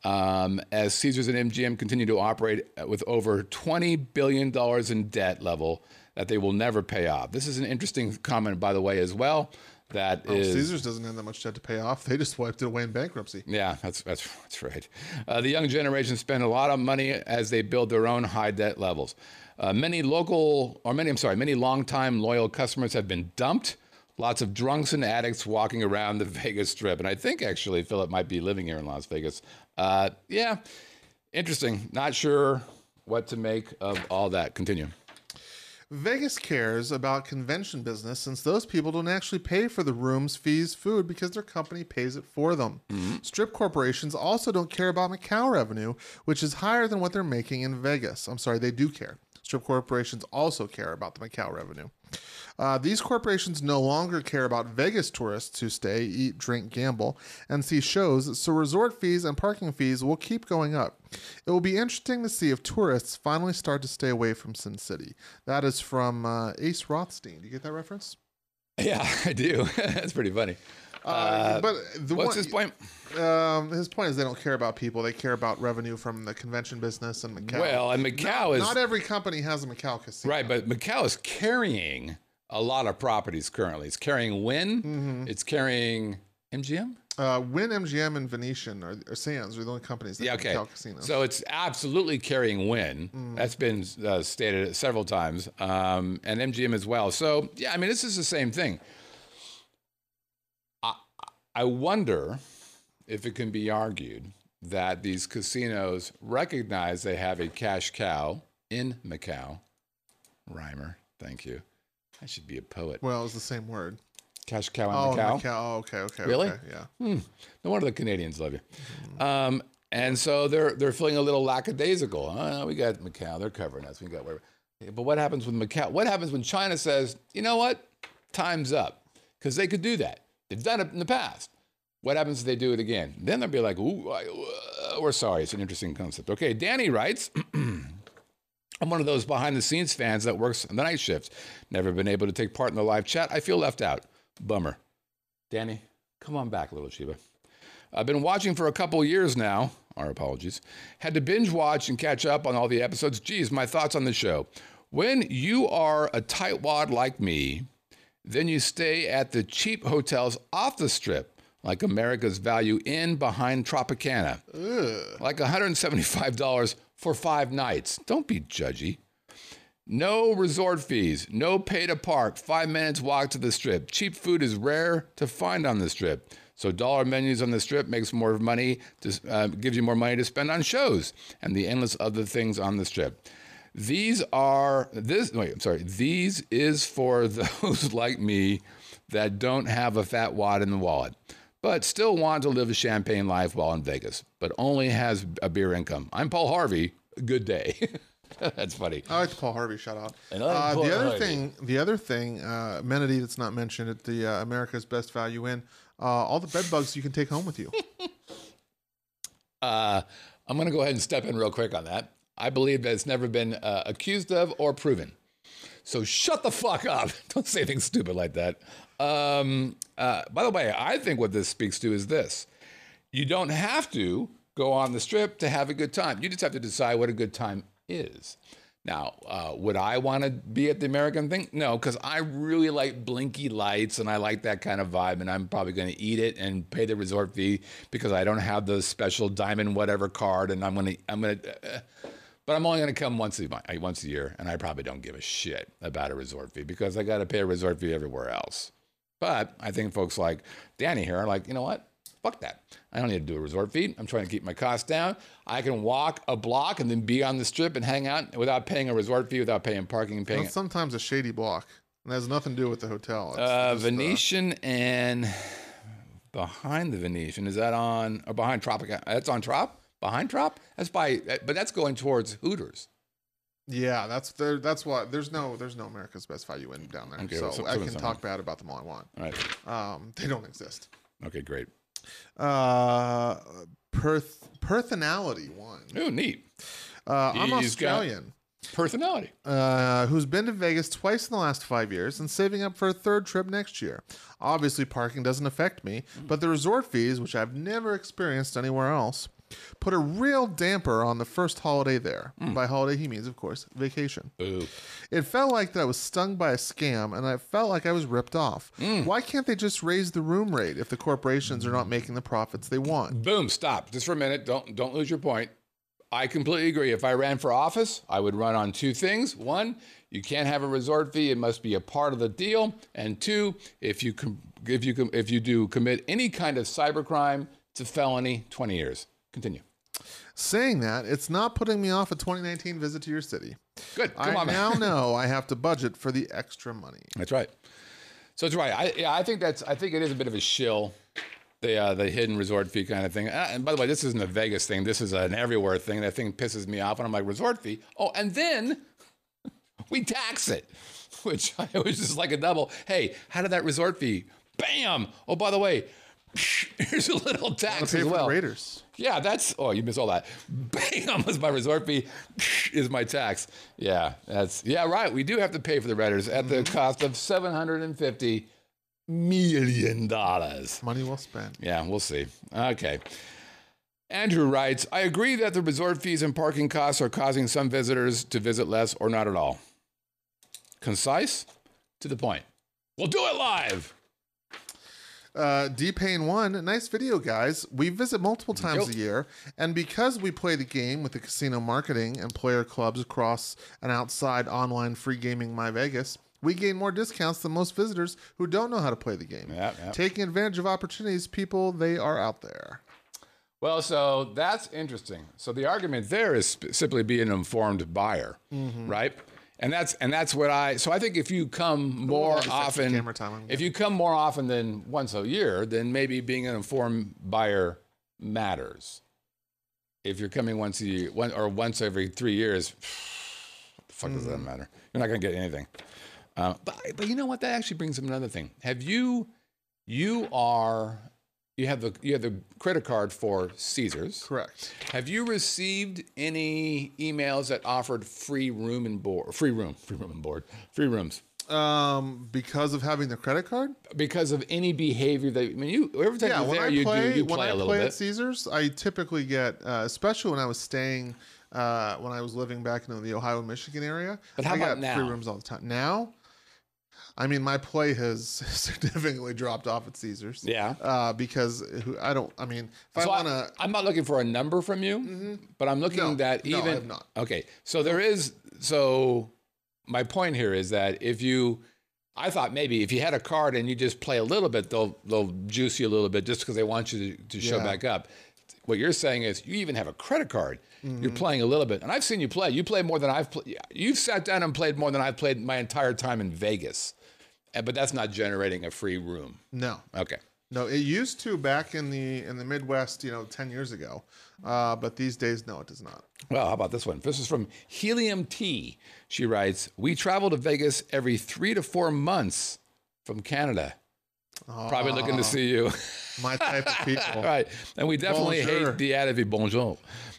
Speaker 1: um, as Caesars and MGM continue to operate with over $20 billion in debt level that they will never pay off. This is an interesting comment, by the way, as well. That
Speaker 3: Oh,
Speaker 1: is-
Speaker 3: Caesars doesn't have that much debt to pay off. They just wiped it away in bankruptcy.
Speaker 1: yeah, that's that's that's right. Uh, the young generation spend a lot of money as they build their own high debt levels. Uh, many local, or many, I'm sorry, many longtime loyal customers have been dumped. Lots of drunks and addicts walking around the Vegas Strip, and I think actually Philip might be living here in Las Vegas. Uh, yeah, interesting. Not sure what to make of all that. Continue.
Speaker 3: Vegas cares about convention business since those people don't actually pay for the rooms, fees, food because their company pays it for them. Strip corporations also don't care about Macau revenue, which is higher than what they're making in Vegas. I'm sorry, they do care. Strip corporations also care about the Macau revenue. Uh, these corporations no longer care about Vegas tourists who stay, eat, drink, gamble, and see shows, so resort fees and parking fees will keep going up. It will be interesting to see if tourists finally start to stay away from Sin City. That is from uh, Ace Rothstein. Do you get that reference?
Speaker 1: Yeah, I do. That's pretty funny.
Speaker 3: Uh, but the
Speaker 1: What's
Speaker 3: one,
Speaker 1: his point?
Speaker 3: Um, his point is they don't care about people; they care about revenue from the convention business and Macau.
Speaker 1: Well, and Macau is
Speaker 3: not every company has a Macau casino.
Speaker 1: Right, but Macau is carrying a lot of properties currently. It's carrying Wynn.
Speaker 3: Mm-hmm.
Speaker 1: It's carrying MGM.
Speaker 3: Uh, Wynn, MGM, and Venetian or, or Sands are the only companies that
Speaker 1: Yeah,
Speaker 3: have
Speaker 1: okay.
Speaker 3: Macau casinos.
Speaker 1: So it's absolutely carrying Wynn.
Speaker 3: Mm.
Speaker 1: That's been uh, stated several times, um, and MGM as well. So yeah, I mean, this is the same thing. I, wonder if it can be argued that these casinos recognize they have a cash cow in Macau. Rhymer, thank you. I should be a poet.
Speaker 3: well, it's the same word.
Speaker 1: Cash cow in
Speaker 3: Oh,
Speaker 1: Macau.
Speaker 3: Macau. Oh, okay, okay,
Speaker 1: Really?
Speaker 3: okay, yeah.
Speaker 1: No wonder the Canadians love you. Um, and so they're they're feeling a little lackadaisical. Oh, we got Macau, they're covering us. We got whatever. But what happens with Macau? What happens when China says, you know what, time's up? Because they could do that. They've done it in the past. What happens if they do it again? Then they'll be like, ooh, I, uh, we're sorry. It's an interesting concept. Okay, Danny writes. I'm one of those behind the scenes fans that works on the night shift. Never been able to take part in the live chat. I feel left out. Bummer. Danny, come on back, little Chiba. I've been watching for a couple years now. Our apologies. Had to binge watch and catch up on all the episodes. Geez, my thoughts on the show. When you are a tightwad like me, then you stay at the cheap hotels off the strip, like America's Value Inn behind Tropicana. Like $175 for five nights. Don't be judgy. No resort fees, no pay to park, five minutes walk to the strip. Cheap food is rare to find on the strip. So dollar menus on the strip makes more money, to, uh, gives you more money to spend on shows and the endless other things on the strip. These are this. Wait, I'm sorry. These is for those like me that don't have a fat wad in the wallet, but still want to live a champagne life while in Vegas, but only has a beer income. I'm Paul Harvey. Good day. That's funny.
Speaker 3: I like the Paul Harvey shout out.
Speaker 1: And like
Speaker 3: Uh,
Speaker 1: Paul
Speaker 3: the other
Speaker 1: Harvey.
Speaker 3: thing, the other thing, uh, amenity that's not mentioned at the uh, America's Best Value Inn, uh, all the bed bugs you can take home with you.
Speaker 1: Uh, I'm going to go ahead and step in real quick on that. I believe that it's never been uh, accused of or proven. So shut the fuck up. Don't say things stupid like that. Um, uh, by the way, I think what this speaks to is this you don't have to go on the strip to have a good time. You just have to decide what a good time is. Now, uh, would I want to be at the American thing? No, because I really like blinky lights and I like that kind of vibe, and I'm probably going to eat it and pay the resort fee because I don't have the special diamond whatever card, and I'm going to I'm going to. Uh, but I'm only going to come once a month, once a year, and I probably don't give a shit about a resort fee because I got to pay a resort fee everywhere else. But I think folks like Danny here are like, you know what? Fuck that. I don't need to do a resort fee. I'm trying to keep my costs down. I can walk a block and then be on the strip and hang out without paying a resort fee, without paying parking and paying.
Speaker 3: Sometimes a shady block. And it has nothing to do with the hotel. It's
Speaker 1: Uh,
Speaker 3: uh,
Speaker 1: Venetian and behind the Venetian is that on or behind Tropic? That's on Trop. Behind Trop. That's by, but that's going towards Hooters.
Speaker 3: yeah, that's there. That's why there's no there's no America's Best Value Inn down there.
Speaker 1: Okay,
Speaker 3: so
Speaker 1: so-
Speaker 3: I can
Speaker 1: so-
Speaker 3: talk bad about them all I want.
Speaker 1: All right.
Speaker 3: Um, they don't exist.
Speaker 1: Okay. Great.
Speaker 3: Uh, Perth personality one.
Speaker 1: Oh, neat.
Speaker 3: Uh, I'm Australian.
Speaker 1: Personality.
Speaker 3: uh, who's been to Vegas twice in the last five years and saving up for a third trip next year. Obviously, parking doesn't affect me, but the resort fees, which I've never experienced anywhere else, put a real damper on the first holiday there. Mm. By holiday, he means, of course, vacation.
Speaker 1: Boo.
Speaker 3: It felt like that I was stung by a scam, and I felt like I was ripped off. Mm. Why can't they just raise the room rate if the corporations are not making the profits they want?
Speaker 1: Boom. Stop. Just for a minute. Don't don't lose your point. I completely agree. If I ran for office, I would run on two things. One, you can't have a resort fee; it must be a part of the deal. And two, if you com- if you com- if you do commit any kind of cybercrime, it's a felony, twenty years. Continue.
Speaker 3: Saying that, it's not putting me off a 2019 visit to your city.
Speaker 1: Good. Come
Speaker 3: I
Speaker 1: on, man.
Speaker 3: now know I have to budget for the extra money.
Speaker 1: That's right. So it's right. I yeah, I think that's I think it is a bit of a shill, the uh, the hidden resort fee kind of thing. Uh, and by the way, this isn't a Vegas thing. This is an everywhere thing. That thing pisses me off, and I'm like resort fee. Oh, and then we tax it, which I was just like a double. Hey, how did that resort fee? Bam! Oh, by the way, here's a little tax as
Speaker 3: for
Speaker 1: well.
Speaker 3: the Raiders.
Speaker 1: Yeah, that's oh, you miss all that. Bam was my resort fee, is my tax. Yeah, that's yeah, right. We do have to pay for the Raiders at the mm-hmm. cost of seven hundred and fifty million dollars.
Speaker 3: Money well spent.
Speaker 1: Yeah, we'll see. Okay. Andrew writes, I agree that the resort fees and parking costs are causing some visitors to visit less or not at all. Concise, to the point. We'll do it live.
Speaker 3: Uh, D Pain One, nice video, guys. We visit multiple times
Speaker 1: Yep.
Speaker 3: a year, and because we play the game with the casino marketing and player clubs across and outside online free gaming My Vegas, we gain more discounts than most visitors who don't know how to play the game.
Speaker 1: Yep, yep.
Speaker 3: Taking advantage of opportunities, people, they are out there.
Speaker 1: Well, so that's interesting. So the argument there is sp- simply be an informed buyer, right? And that's and that's what I. So I think if you come more often,
Speaker 3: camera time I'm
Speaker 1: if you come more often than once a year, then maybe being an informed buyer matters. If you're coming once a year, one or once every three years, what the fuck does that matter? You're not going to get anything. Uh, but but you know what? That actually brings up another thing. Have you? You are. You have the you have the credit card for Caesars.
Speaker 3: Correct.
Speaker 1: Have you received any emails that offered free room and board, free room, free room and board, free rooms
Speaker 3: Um, because of having the credit card.
Speaker 1: because of any behavior that I mean you every time
Speaker 3: Yeah,
Speaker 1: you're
Speaker 3: when
Speaker 1: there
Speaker 3: I
Speaker 1: you
Speaker 3: play,
Speaker 1: do you
Speaker 3: when
Speaker 1: play
Speaker 3: I
Speaker 1: a little
Speaker 3: play
Speaker 1: bit.
Speaker 3: at Caesars, I typically get, uh, especially when I was staying, uh, when I was living back in the Ohio Michigan area.
Speaker 1: But how
Speaker 3: I
Speaker 1: about
Speaker 3: got free
Speaker 1: now?
Speaker 3: rooms all the time. Now, I mean, my play has significantly dropped off at Caesars.
Speaker 1: Yeah.
Speaker 3: Uh, because I don't. I mean, if
Speaker 1: So
Speaker 3: I want to.
Speaker 1: I'm not looking for a number from you, but I'm looking
Speaker 3: No,
Speaker 1: that
Speaker 3: no, I
Speaker 1: even
Speaker 3: have not.
Speaker 1: okay. So there is so my point here is that if you I thought maybe if you had a card and you just play a little bit, they'll they'll juice you a little bit just because they want you to, to show
Speaker 3: Yeah.
Speaker 1: back up. What you're saying is you even have a credit card.
Speaker 3: Mm-hmm.
Speaker 1: You're playing a little bit, and I've seen you play. You play more than I've played. You've sat down and played more than I've played my entire time in Vegas, but that's not generating a free room.
Speaker 3: No.
Speaker 1: Okay.
Speaker 3: No, it used to back in the in the Midwest, you know, ten years ago, uh, but these days, no, it does not.
Speaker 1: Well, how about this one? This is from Helium T. She writes, We travel to Vegas every three to four months from Canada. Probably looking to see you.
Speaker 3: My type of people.
Speaker 1: right? And we definitely
Speaker 3: Bonjour.
Speaker 1: hate the bonjour.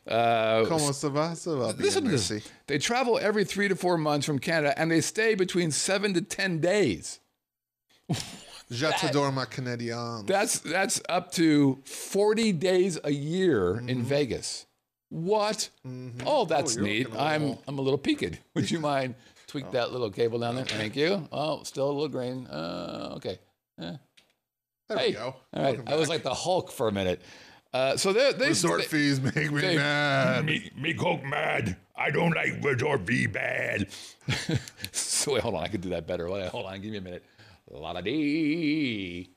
Speaker 1: Uh,
Speaker 3: Como se va? Se va
Speaker 1: listen to this. They travel every three to four months from Canada and they stay between seven to 10 days.
Speaker 3: Je t'adore ma.
Speaker 1: That's that's up to 40 days a year
Speaker 3: Mm-hmm.
Speaker 1: in Vegas. What? Oh, that's
Speaker 3: you're
Speaker 1: neat. I'm I'm a little peaked. Would you mind tweak that little cable down there? Thank you. Oh, still a little green. Uh, okay. Eh.
Speaker 3: There
Speaker 1: Hey.
Speaker 3: we go.
Speaker 1: All right. I was like the Hulk for a minute. Uh, so they they
Speaker 3: Resort
Speaker 1: they-
Speaker 3: fees make me
Speaker 1: they-
Speaker 3: mad.
Speaker 2: Me, me coke mad. I don't like resort fee bad.
Speaker 1: so wait, hold on. I could do that better. Wait, hold on. Give me a minute. La da dee.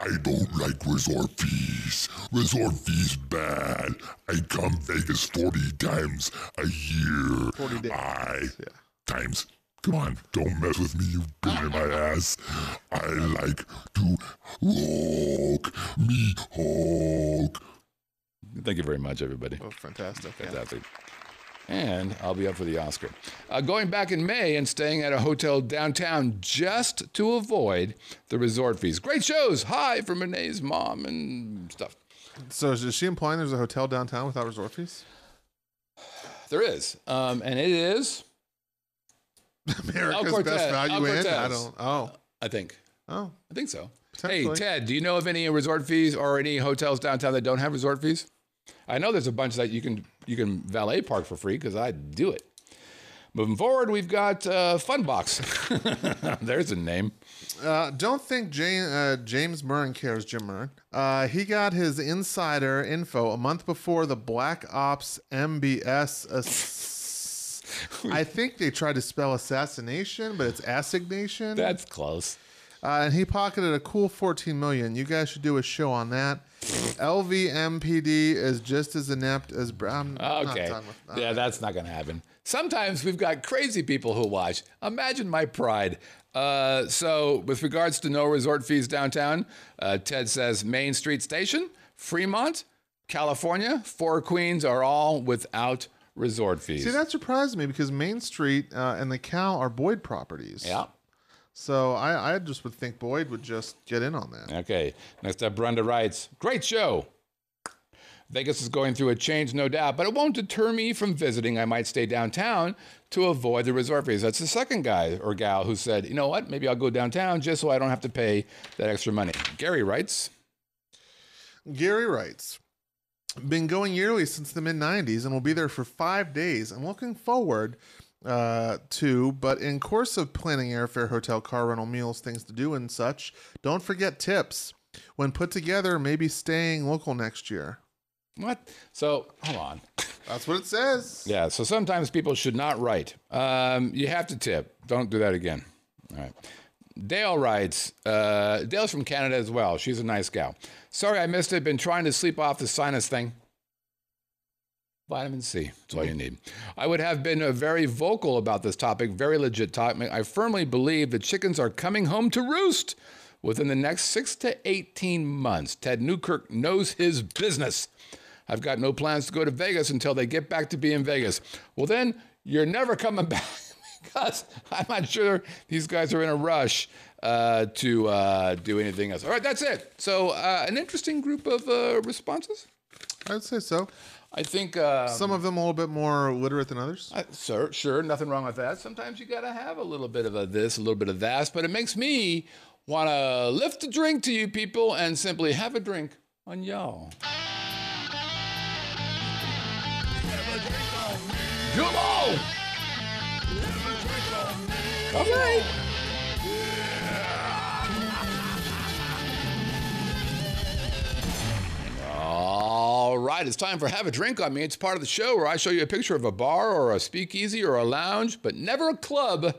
Speaker 4: I don't like resort fees. Resort fees bad. I come Vegas 40 times a year.
Speaker 3: 40 days.
Speaker 4: I
Speaker 3: Yeah.
Speaker 4: times Come on, don't mess with me, you been in my ass. I like to rock me Hulk.
Speaker 1: Thank you very much, everybody.
Speaker 3: Oh, fantastic. Yeah.
Speaker 1: Fantastic. And I'll be up for the Oscar. Uh, going back in May and staying at a hotel downtown just to avoid the resort fees. Great shows. Hi from Renee's mom and stuff.
Speaker 3: So is she implying there's a hotel downtown without resort fees?
Speaker 1: There is. Um, and it is,
Speaker 3: America's
Speaker 1: Cortez.
Speaker 3: best value in? I don't. Oh,
Speaker 1: I think.
Speaker 3: oh.
Speaker 1: I think so. Hey, Ted, do you know of any resort fees or any hotels downtown that don't have resort fees? I know there's a bunch that you can you can valet park for free because I do it. Moving forward, we've got uh, Funbox. there's a name.
Speaker 3: Uh, don't think James, uh, James Murren cares, Jim Murren. Uh, he got his insider info a month before the Black Ops MBS. I think they tried to spell assassination, but it's assignation.
Speaker 1: That's close.
Speaker 3: Uh, and he pocketed a cool 14 million. You guys should do a show on that. LVMPD is just as inept as Brown.
Speaker 1: Okay. yeah, that's not going to happen. Sometimes we've got crazy people who watch. Imagine my pride. Uh, so, with regards to no resort fees downtown, uh, Ted says Main Street Station, Fremont, California, Four Queens are all without resort fees.
Speaker 3: See, that surprised me because Main Street uh, and the Cal are Boyd properties.
Speaker 1: yeah.
Speaker 3: So I, I just would think Boyd would just get in on that.
Speaker 1: Okay. Next up, Brenda writes Great show. Vegas is going through a change, no doubt, but it won't deter me from visiting. I might stay downtown to avoid the resort fees. That's the second guy or gal who said, you know what, maybe I'll go downtown just so I don't have to pay that extra money. Gary writes,
Speaker 3: Gary writes, been going yearly since the mid 90s and will be there for five days. I'm looking forward uh, to, but in course of planning airfare, hotel, car rental, meals, things to do, and such, don't forget tips. When put together, maybe staying local next year.
Speaker 1: what? So, hold on.
Speaker 3: That's what it says.
Speaker 1: Yeah, so sometimes people should not write. Um, you have to tip. Don't do that again. All right. Dale writes, uh, Dale's from Canada as well. She's a nice gal. Sorry I missed it. Been trying to sleep off the sinus thing. Vitamin C. That's all you need. I would have been uh, very vocal about this topic, very legit topic. I firmly believe the chickens are coming home to roost within the next six to 18 months. Ted Newkirk knows his business. I've got no plans to go to Vegas until they get back to being Vegas. Well, then you're never coming back because I'm not sure these guys are in a rush uh, to uh, do anything else. All right, that's it. So, uh, an interesting group of uh, responses.
Speaker 3: I'd say so.
Speaker 1: I think. Uh,
Speaker 3: Some of them a little bit more literate than others.
Speaker 1: I, sir, sure, nothing wrong with that. Sometimes you got to have a little bit of a this, a little bit of that, but it makes me want to lift a drink to you people and simply have a drink on y'all. Come on! All right. All right, it's time for Have a Drink on Me. It's part of the show where I show you a picture of a bar or a speakeasy or a lounge, but never a club,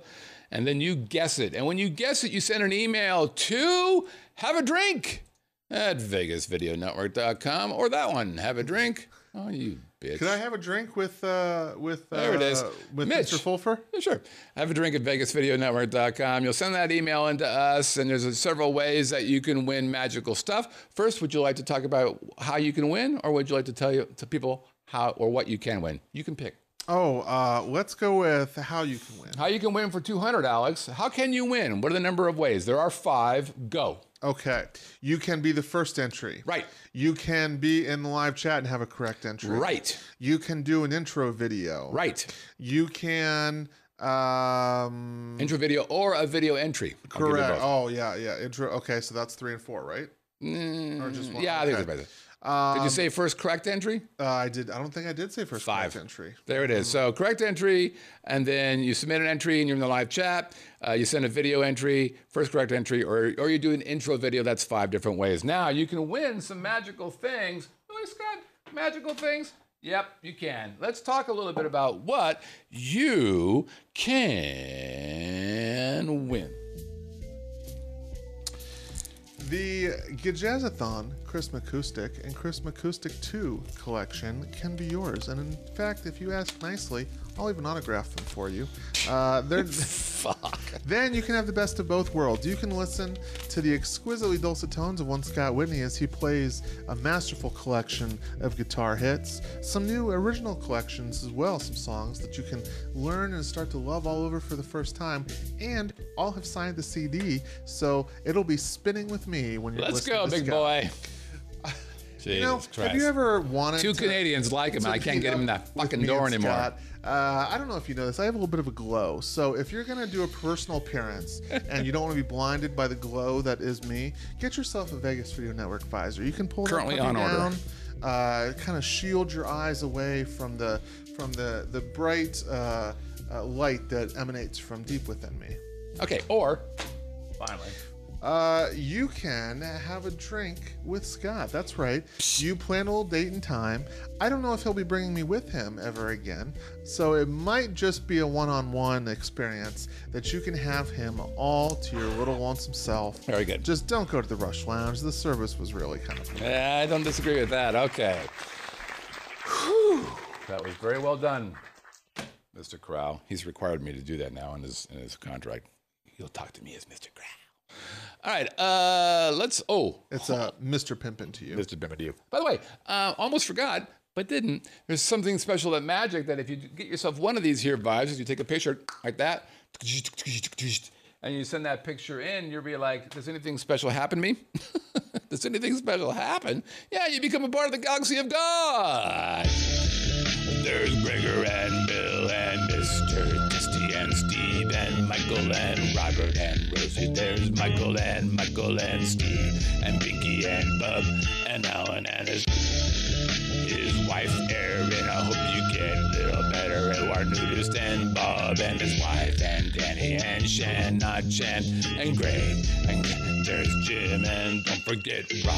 Speaker 1: and then you guess it. And when you guess it, you send an email to Have a Drink at VegasVideoNetwork.com or that one, Have a Drink. Oh, you bitch.
Speaker 3: Could I have a drink with uh, with uh,
Speaker 1: There it is.
Speaker 3: with
Speaker 1: Mitch.
Speaker 3: Mr. Fulfer?
Speaker 1: Yeah, sure. Have a drink at VegasVideoNetwork.com. You'll send that email into us, and there's several ways that you can win magical stuff. First, would you like to talk about how you can win, or would you like to tell you to people how or what you can win? You can pick.
Speaker 3: Oh, uh, let's go with how you can win.
Speaker 1: How you can win for 200, Alex. How can you win? What are the number of ways? There are five. Go.
Speaker 3: Okay. You can be the first entry.
Speaker 1: Right.
Speaker 3: You can be in the live chat and have a correct entry.
Speaker 1: Right.
Speaker 3: You can do an intro video.
Speaker 1: Right.
Speaker 3: You can um
Speaker 1: Intro video or a video entry. I'll give you
Speaker 3: correct. Oh yeah, yeah. Intro okay, so that's three and four, right? or just one?
Speaker 1: Mm, Yeah, I think
Speaker 3: Okay.
Speaker 1: it's better. Did you say first correct entry?
Speaker 3: Uh, I did I don't think I did say first
Speaker 1: Five.
Speaker 3: correct entry.
Speaker 1: There it is. So correct entry, and then you submit an entry, and you're in the live chat. Uh, you send a video entry, first correct entry, or or you do an intro video. That's five different ways. Now you can win some magical things. Oh, Scott, magical things. Yep, you can. Let's talk a little bit about what you can win.
Speaker 3: The Gajazathon Christmas Acoustic and Christmas Acoustic 2 collection can be yours. And in fact, if you ask nicely, I'll even autograph them for you. Uh,
Speaker 1: Fuck.
Speaker 3: then you can have the best of both worlds. You can listen to the exquisitely dulcet tones of one Scott Whitney as he plays a masterful collection of guitar hits, some new original collections as well, some songs that you can learn and start to love all over for the first time, and all have signed the CD, so it'll be spinning with me when you're
Speaker 1: Let's
Speaker 3: listening
Speaker 1: go,
Speaker 3: to
Speaker 1: big
Speaker 3: Scott.
Speaker 1: boy. Jesus
Speaker 3: You know,
Speaker 1: Christ.
Speaker 3: have you ever wanted
Speaker 1: Two
Speaker 3: to-
Speaker 1: Canadians like him, and I can't get him in that fucking door anymore.
Speaker 3: Scott? Uh, I don't know if you know this. I have a little bit of a glow. So if you're gonna do a personal appearance and you don't want to be blinded by the glow that is me, get yourself a Vegas Video Network visor. You can pull that
Speaker 1: Currently
Speaker 3: puppy
Speaker 1: on order.
Speaker 3: down, uh, kind of shield your eyes away from the from the the bright uh, uh, light that emanates from deep within me.
Speaker 1: Okay, or finally,
Speaker 3: Uh, you can have a drink with Scott. That's right. You plan a little date and time. I don't know if he'll be bringing me with him ever again, so it might just be a one-on-one experience that you can have him all to your little lonesome self.
Speaker 1: Very good.
Speaker 3: Just don't go to the Rush Lounge. The service was really kind of.
Speaker 1: Yeah, I don't disagree with that. Okay. Whew. That was very well done, Mr. Crow. He's required me to do that now in his in his contract. He'll talk to me as Mr. Crow. All right. Uh, let's. Oh,
Speaker 3: It's a Mr. Pimpin to you.
Speaker 1: Mr. Bimba to you. By the way, uh, almost forgot, but didn't. There's something special at Magic that if you get yourself one of these here vibes, if you take a picture like that, and you send that picture in, you'll be like, "Does anything special happen to me? Does anything special happen?" Yeah, you become a part of the galaxy of God. There's Gregor and Bill and Mr. Steve and Michael and Robert and Rosie. There's Michael and Michael and Steve and Pinky and Bub and Alan and his his wife Erin. I hope you get better. And Bob and his wife and Danny and Shan, not Chan and Greg and there's Jim and don't forget Ron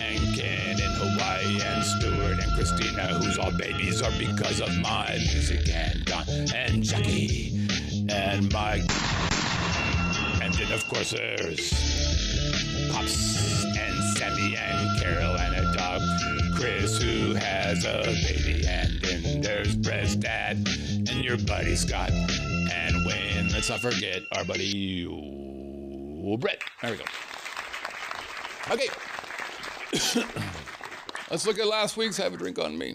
Speaker 1: and Ken in Hawaii and Stuart and Christina, whose all babies are because of my music and Don and Jackie and Mike. And then of course there's Pops and Sammy and Carol and a dog. Chris who has a baby and there's Brett's dad and your buddy Scott and Wayne. Let's not forget our buddy oh, Brett. There we go. Okay. Let's look at last week's Have a Drink on Me.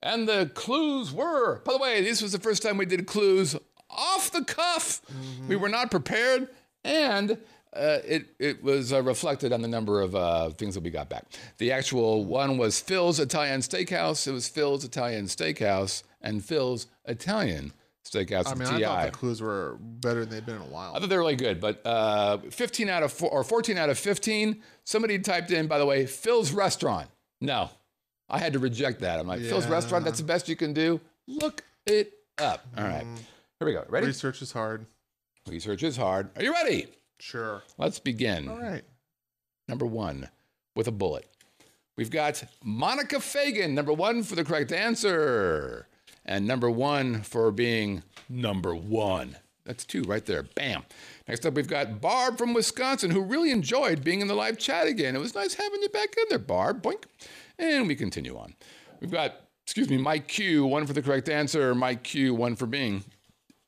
Speaker 1: And the clues were, by the way, this was the first time we did clues off the cuff. Mm-hmm. We were not prepared, and uh, it, it was uh, reflected on the number of uh, things that we got back. The actual one was Phil's Italian Steakhouse. It was Phil's Italian Steakhouse and Phil's Italian Steakhouse
Speaker 3: I mean,
Speaker 1: TI.
Speaker 3: I thought the clues were better than they've been in a while.
Speaker 1: I thought they were really good, but uh, 15 out of four, or 14 out of 15. Somebody typed in, by the way, Phil's restaurant. No, I had to reject that. I'm like, Phil's restaurant. That's the best you can do. Look it up. All right, here we go. Ready?
Speaker 3: Research is hard.
Speaker 1: Research is hard. Are you ready?
Speaker 3: Sure.
Speaker 1: Let's begin.
Speaker 3: All right.
Speaker 1: Number one, with a bullet. We've got Monica Fagan, number one for the correct answer, and number one for being number one. That's two right there. Bam. Next up, we've got Barb from Wisconsin, who really enjoyed being in the live chat again. It was nice having you back in there, Barb. Boink. And we continue on. We've got, excuse me, Mike Q, one for the correct answer. Mike Q, one for being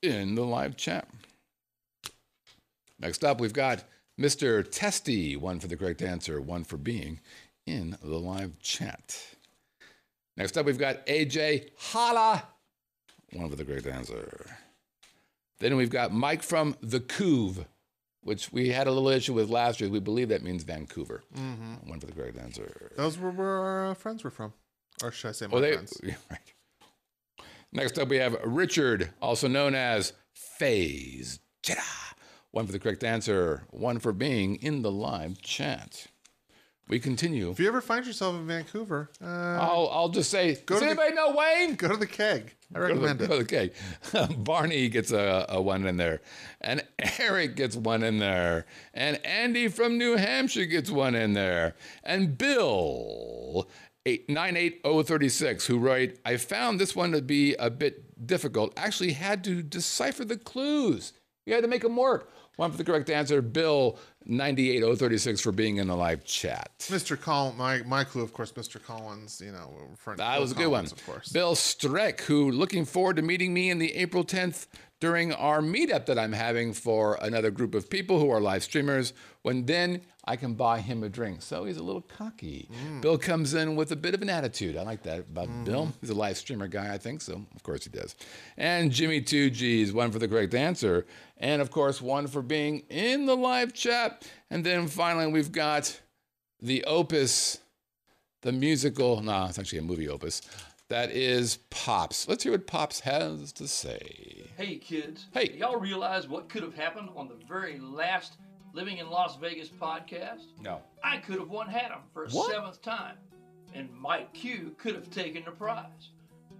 Speaker 1: in the live chat. Next up, we've got Mr. Testy, one for the correct answer, one for being in the live chat. Next up, we've got AJ Hala, one for the correct answer. Then we've got Mike from the Couve, which we had a little issue with last year. We believe that means Vancouver. One for the correct answer.
Speaker 3: Those were where our uh, friends were from. Or should I say my
Speaker 1: Oh, they,
Speaker 3: friends?
Speaker 1: right. Next up, we have Richard, also known as Phase Jedi. One for the correct answer, one for being in the live chat. We continue.
Speaker 3: If you ever find yourself in Vancouver, uh,
Speaker 1: I'll, I'll just say,
Speaker 3: Go
Speaker 1: does
Speaker 3: to the-
Speaker 1: anybody know Wayne?
Speaker 3: go to the keg. I
Speaker 1: Go to the-
Speaker 3: recommend
Speaker 1: go to the cake. Barney gets a, a one in there. And Eric gets one in there. And Andy from New Hampshire gets one in there. And Bill, eight, 98036, who wrote, I found this one to be a bit difficult. Actually had to decipher the clues. We had to make them work. One for the correct answer, Bill 98036 for being in the live chat.
Speaker 3: Mr. Collins, my, my clue, of course, Mr. Collins, you know, friend
Speaker 1: That
Speaker 3: Bill
Speaker 1: was a good one.
Speaker 3: Of course.
Speaker 1: Bill Streck, who looking forward to meeting me in the April 10th during our meetup that I'm having for another group of people who are live streamers, when then I can buy him a drink. So he's a little cocky.
Speaker 3: Mm.
Speaker 1: Bill comes in with a bit of an attitude. I like that about Bill. He's a live streamer guy, I think, so of course he does. And Jimmy 2G's, one for the correct answer. And of course, one for being in the live chat. And then finally, we've got the opus the musical, no, it's actually a movie opus, that is Pops. Let's hear what Pops has to say.
Speaker 5: Hey kids.
Speaker 1: Hey.
Speaker 5: Y'all realize what could have happened on the very last Living in Las Vegas podcast?
Speaker 1: No.
Speaker 5: I could have won Haddam for a
Speaker 1: What?
Speaker 5: seventh time, and Mike Q could have taken the prize.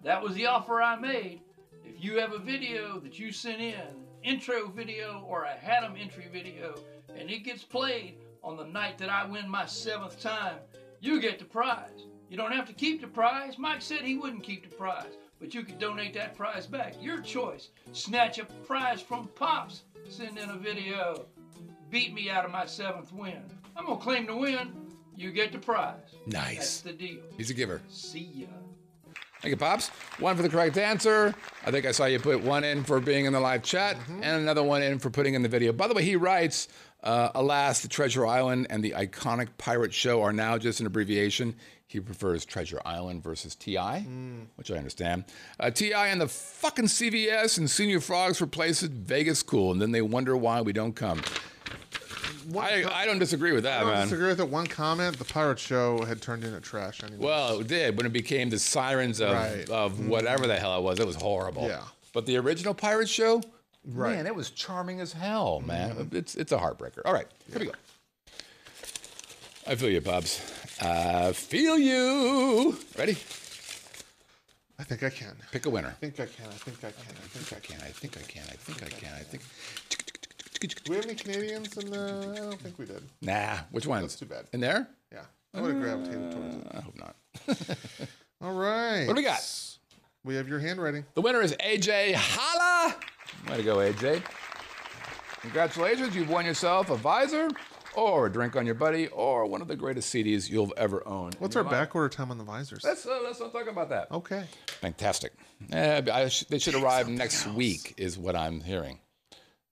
Speaker 5: That was the offer I made. If you have a video that you sent in, intro video or a Haddam entry video, and it gets played on the night that I win my seventh time, you get the prize. You don't have to keep the prize. Mike said he wouldn't keep the prize, but you could donate that prize back. Your choice. Snatch a prize from Pops. Send in a video. Beat me out of my seventh win. I'm gonna claim the win. You get the prize.
Speaker 1: Nice.
Speaker 5: That's the deal.
Speaker 1: He's a giver.
Speaker 5: See ya.
Speaker 1: Thank you, Pops. One for the correct answer. I think I saw you put one in for being in the live chat and another one in for putting in the video. By the way, he writes, uh, alas, the Treasure Island and the iconic pirate show are now just an abbreviation. He prefers Treasure Island versus TI, which I understand. Uh, TI and the fucking CVS and Señor Frog's replace it. Vegas cool. And then they wonder why we don't come.
Speaker 3: One
Speaker 1: I, I don't disagree with that,
Speaker 3: I don't
Speaker 1: man.
Speaker 3: disagree with it. One comment: the pirate show had turned into trash anyway.
Speaker 1: Well, it did when it became the sirens of,
Speaker 3: Right.
Speaker 1: of whatever the hell it was. It was horrible.
Speaker 3: Yeah.
Speaker 1: But the original pirate show,
Speaker 3: Right. Mm-hmm.
Speaker 1: man, it was charming as hell, man. It's it's a heartbreaker. All right, here we go. I feel you, Pops. I feel you. Ready?
Speaker 3: I think I can.
Speaker 1: Pick a winner.
Speaker 3: I think I can. I think I can. I think I can.
Speaker 1: I think I can? I think I can. I think.
Speaker 3: Do we have any Canadians in the? I don't think we did.
Speaker 1: Nah. Which ones?
Speaker 3: That's too bad.
Speaker 1: In there?
Speaker 3: Yeah, I would have gravitated towards it.
Speaker 1: Uh, I hope not.
Speaker 3: All right.
Speaker 1: What do we got?
Speaker 3: We have your handwriting.
Speaker 1: The winner is AJ Holla. Way to go, AJ. Congratulations, you've won yourself a visor or a drink on your buddy or one of the greatest CDs you'll ever own.
Speaker 3: What's our back order time on the visors?
Speaker 1: Let's, uh, let's not talk about that.
Speaker 3: Okay.
Speaker 1: Fantastic. Uh, I sh- they should arrive next week, is what I'm hearing.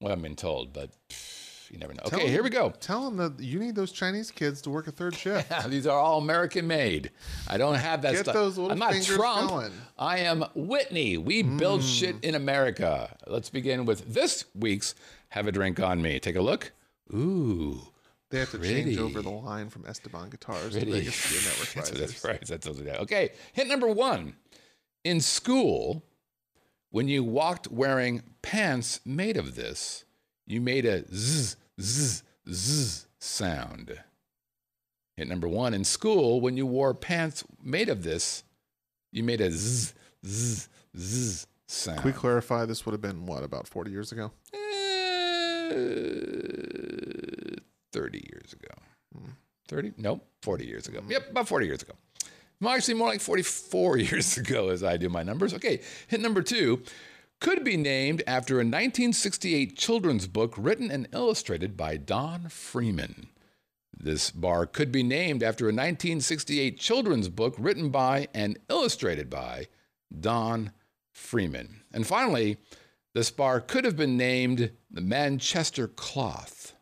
Speaker 1: Well, I've been told, but pff, you never know. Okay,
Speaker 3: Tell
Speaker 1: here we go.
Speaker 3: Tell them that you need those Chinese kids to work a third shift.
Speaker 1: These are all American made. I don't have that
Speaker 3: Get
Speaker 1: stuff.
Speaker 3: those little
Speaker 1: I'm not
Speaker 3: fingers
Speaker 1: Trump.
Speaker 3: going.
Speaker 1: I am Whitney. We build shit in America. Let's begin with this week's Have a Drink on Me. Take a look. Ooh,
Speaker 3: They have to
Speaker 1: Pretty.
Speaker 3: change over the line from Esteban Guitars to
Speaker 1: pretty.
Speaker 3: Vegas Video Network
Speaker 1: that's, that's right. That's totally right. Okay, hint number one. In school, when you walked wearing pants made of this, you made a zzz, zzz, zzz sound. Hint number one. In school, when you wore pants made of this, you made a zzz, zzz, zzz sound.
Speaker 3: Can we clarify this would have been what about 40 years ago?
Speaker 1: Uh, 30 years ago. Hmm. 30? Nope, 40 years ago. Hmm. Yep, about 40 years ago. Well, actually, more like 44 years ago as I do my numbers. Okay, hit number two could be named after a 1968 children's book written and illustrated by Don Freeman. This bar could be named after a 1968 children's book written by and illustrated by Don Freeman. And finally, this bar could have been named the Manchester Cloth.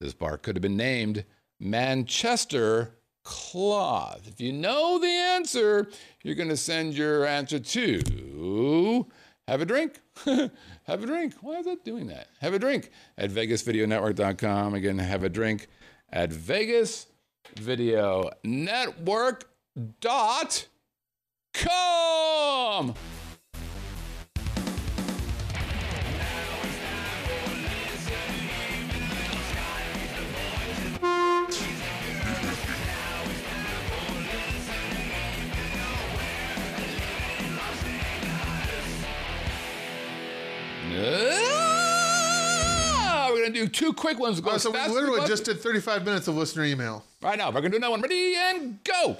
Speaker 1: This bar could have been named Manchester Cloth. If you know the answer, you're going to send your answer to have a drink. have a drink. Why is it doing that? Have a drink at vegasvideonetwork.com. Again, have a drink at vegasvideonetwork.com. Ah, we're gonna do two quick ones. Go
Speaker 3: Oh, so we literally just did 35 minutes of listener email.
Speaker 1: right now. We're gonna do another one. Ready and go.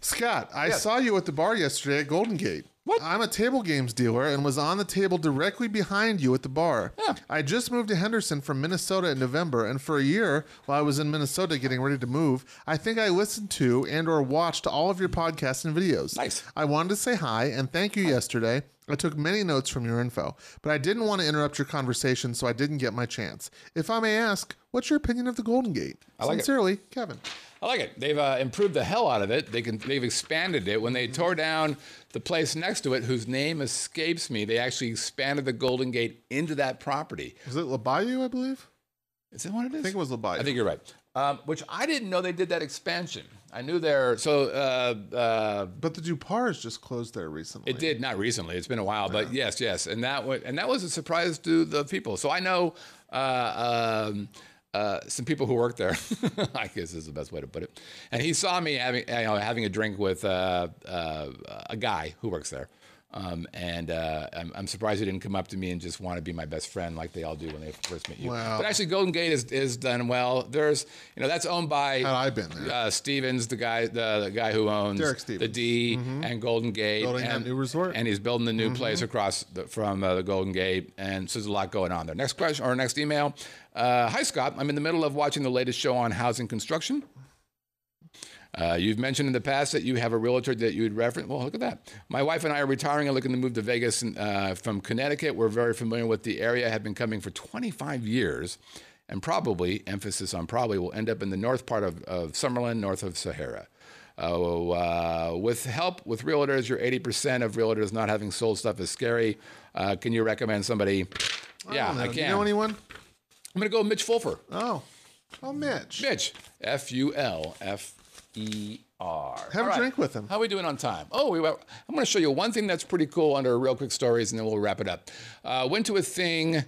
Speaker 3: Scott, I
Speaker 1: Yes.
Speaker 3: saw you at the bar yesterday at Golden Gate.
Speaker 1: What?
Speaker 3: I'm a table games dealer and was on the table directly behind you at the bar.
Speaker 1: Yeah.
Speaker 3: I just moved to Henderson from Minnesota in November, and for a year while I was in Minnesota getting ready to move, I think I listened to and or watched all of your podcasts and videos.
Speaker 1: Nice.
Speaker 3: I wanted to say hi and thank you yesterday. I took many notes from your info, but I didn't want to interrupt your conversation, so I didn't get my chance. If I may ask, what's your opinion of the Golden Gate?
Speaker 1: I like it.
Speaker 3: Sincerely, Kevin.
Speaker 1: I like it. They've uh, improved the hell out of it. They can. They've expanded it. When they tore down the place next to it, whose name escapes me, they actually expanded the Golden Gate into that property.
Speaker 3: Is it La Bayou, I believe?
Speaker 1: Is that what it is?
Speaker 3: I think it was La Bayou.
Speaker 1: I think you're right. Um, which I didn't know they did that expansion. I knew they're so. Uh, uh,
Speaker 3: But the Dupars just closed there recently.
Speaker 1: it did not recently. It's been a while, but yes, yes, and that was and that was a surprise to the people. So I know uh, um, uh, some people who work there. I guess is the best way to put it. And he saw me having you know having a drink with uh, uh, a guy who works there. Um, and uh, I'm, I'm surprised he didn't come up to me and just want to be my best friend like they all do when they first meet you.
Speaker 3: Wow.
Speaker 1: But actually, Golden Gate is, is done well. There's, you know, that's owned by
Speaker 3: I been there.
Speaker 1: uh, Stevens, the guy, the, the guy who owns the. D and Golden Gate,
Speaker 3: Building that
Speaker 1: and,
Speaker 3: new resort.
Speaker 1: and he's building the new place across the, from uh, the Golden Gate, and so there's a lot going on there. Next question or next email. Uh, Hi Scott, I'm in the middle of watching the latest show on housing construction. Uh, you've mentioned in the past that you have a realtor that you would reference. Well, look at that. My wife and I are retiring and looking to move to Vegas uh, from Connecticut. We're very familiar with the area, have been coming for 25 years, and probably, emphasis on probably, will end up in the north part of, of Summerlin, north of Sahara. Uh, uh, with help with realtors, your 80% of realtors not having sold stuff is scary. Uh, can you recommend somebody? Yeah,
Speaker 3: don't know.
Speaker 1: I
Speaker 3: Do
Speaker 1: can.
Speaker 3: you know anyone?
Speaker 1: I'm going to go with Mitch Fulfer.
Speaker 3: Oh. Oh, Mitch.
Speaker 1: Mitch, F U L F E R.
Speaker 3: Have
Speaker 1: All
Speaker 3: a drink with him.
Speaker 1: How are we doing on time? Oh, we, I'm going to show you one thing that's pretty cool under real quick stories, and then we'll wrap it up. Uh, went to a thing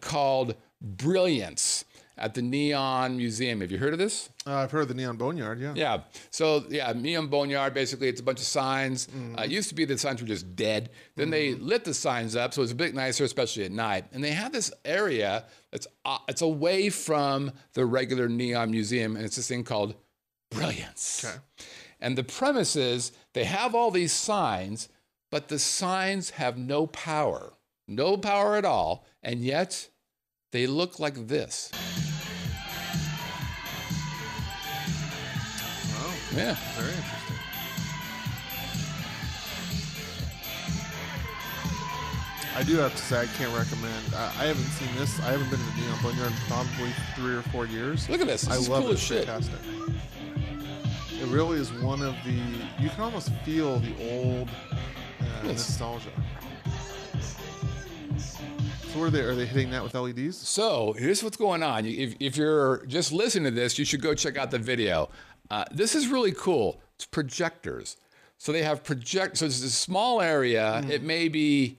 Speaker 1: called Brilliance at the Neon Museum. Have you heard of this?
Speaker 3: Uh, I've heard of the Neon Boneyard, yeah.
Speaker 1: Yeah. So yeah, Neon Boneyard. Basically, it's a bunch of signs.
Speaker 3: Mm.
Speaker 1: Uh, it used to be the signs were just dead. Then they lit the signs up, so it's a bit nicer, especially at night. And they have this area that's uh, it's away from the regular Neon Museum, and it's this thing called Brilliance.
Speaker 3: Okay.
Speaker 1: And the premise is they have all these signs, but the signs have no power, no power at all, and yet they look like this.
Speaker 3: Wow.
Speaker 1: Yeah.
Speaker 3: Very interesting. I do have to say I can't recommend. I, I haven't seen this. I haven't been to the Neon Boneyard in probably three or four years.
Speaker 1: Look at this. This
Speaker 3: I love
Speaker 1: cool
Speaker 3: it.
Speaker 1: as shit.
Speaker 3: Fantastic. It really is one of the. You can almost feel the old uh, nostalgia. So what are they? Are they hitting that with LEDs?
Speaker 1: So here's what's going on. If, if you're just listening to this, you should go check out the video. Uh, this is really cool. It's projectors. So they have project. So it's a small area. It may be,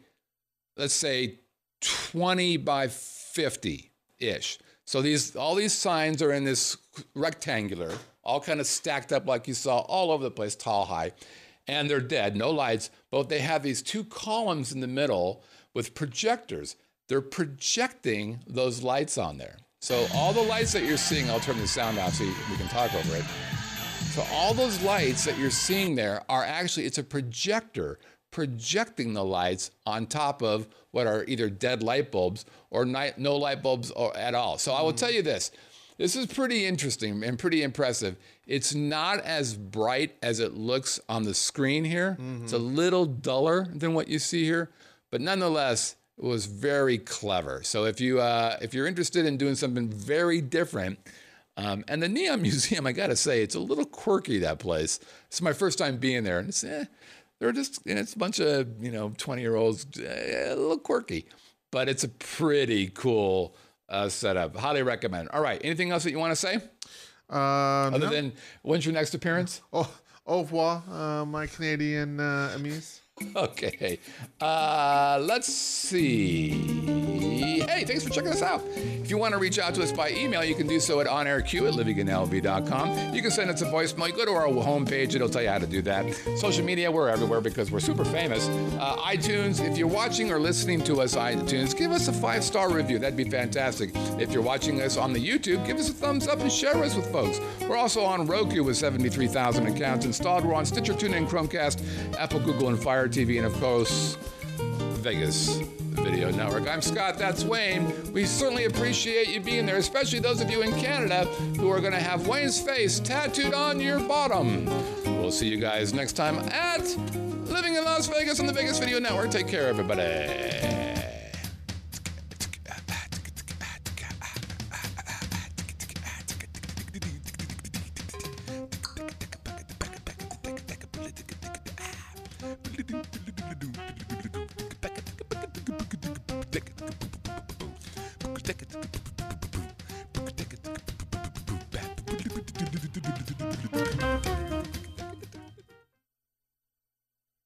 Speaker 1: let's say, 20 by 50 ish. So these all these signs are in this rectangular, all kind of stacked up like you saw all over the place, tall, high, and they're dead, no lights. But they have these two columns in the middle with projectors. They're projecting those lights on there. So all the lights that you're seeing, I'll turn the sound off so you, we can talk over it. So all those lights that you're seeing there are actually it's a projector projecting the lights on top of what are either dead light bulbs or night, no light bulbs or, at all. So I will mm. tell you this. This is pretty interesting and pretty impressive. It's not as bright as it looks on the screen here. It's a little duller than what you see here, but nonetheless, it was very clever. So if you uh, if you're interested in doing something very different, um, and the Neon Museum, I gotta say, it's a little quirky. That place. It's my first time being there, and it's eh, they're just you know, it's a bunch of you know 20 year olds, eh, a little quirky, but it's a pretty cool uh, setup. Highly recommend. All right, anything else that you want to say
Speaker 3: Uh,
Speaker 1: other
Speaker 3: no.
Speaker 1: than when's your next appearance?
Speaker 3: oh, au revoir, uh, my Canadian uh, amis.
Speaker 1: Okay, uh, let's see. Hey, thanks for checking us out. If you want to reach out to us by email, you can do so at onairq at. You can send us a voicemail. You go to our homepage, it'll tell you how to do that. Social media, we're everywhere because we're super famous. Uh, iTunes, if you're watching or listening to us iTunes, give us a five star review. That'd be fantastic. If you're watching us on the YouTube, give us a thumbs up and share us with folks. We're also on Roku with 73,000 accounts installed. We're on Stitcher, TuneIn, Chromecast, Apple, Google, and Fire TV, and of course, Vegas Video Network. I'm Scott, that's Wayne. We certainly appreciate you being there, especially those of you in Canada who are going to have Wayne's face tattooed on your bottom. We'll see you guys next time at Living in Las Vegas on the Vegas Video Network. Take care, everybody.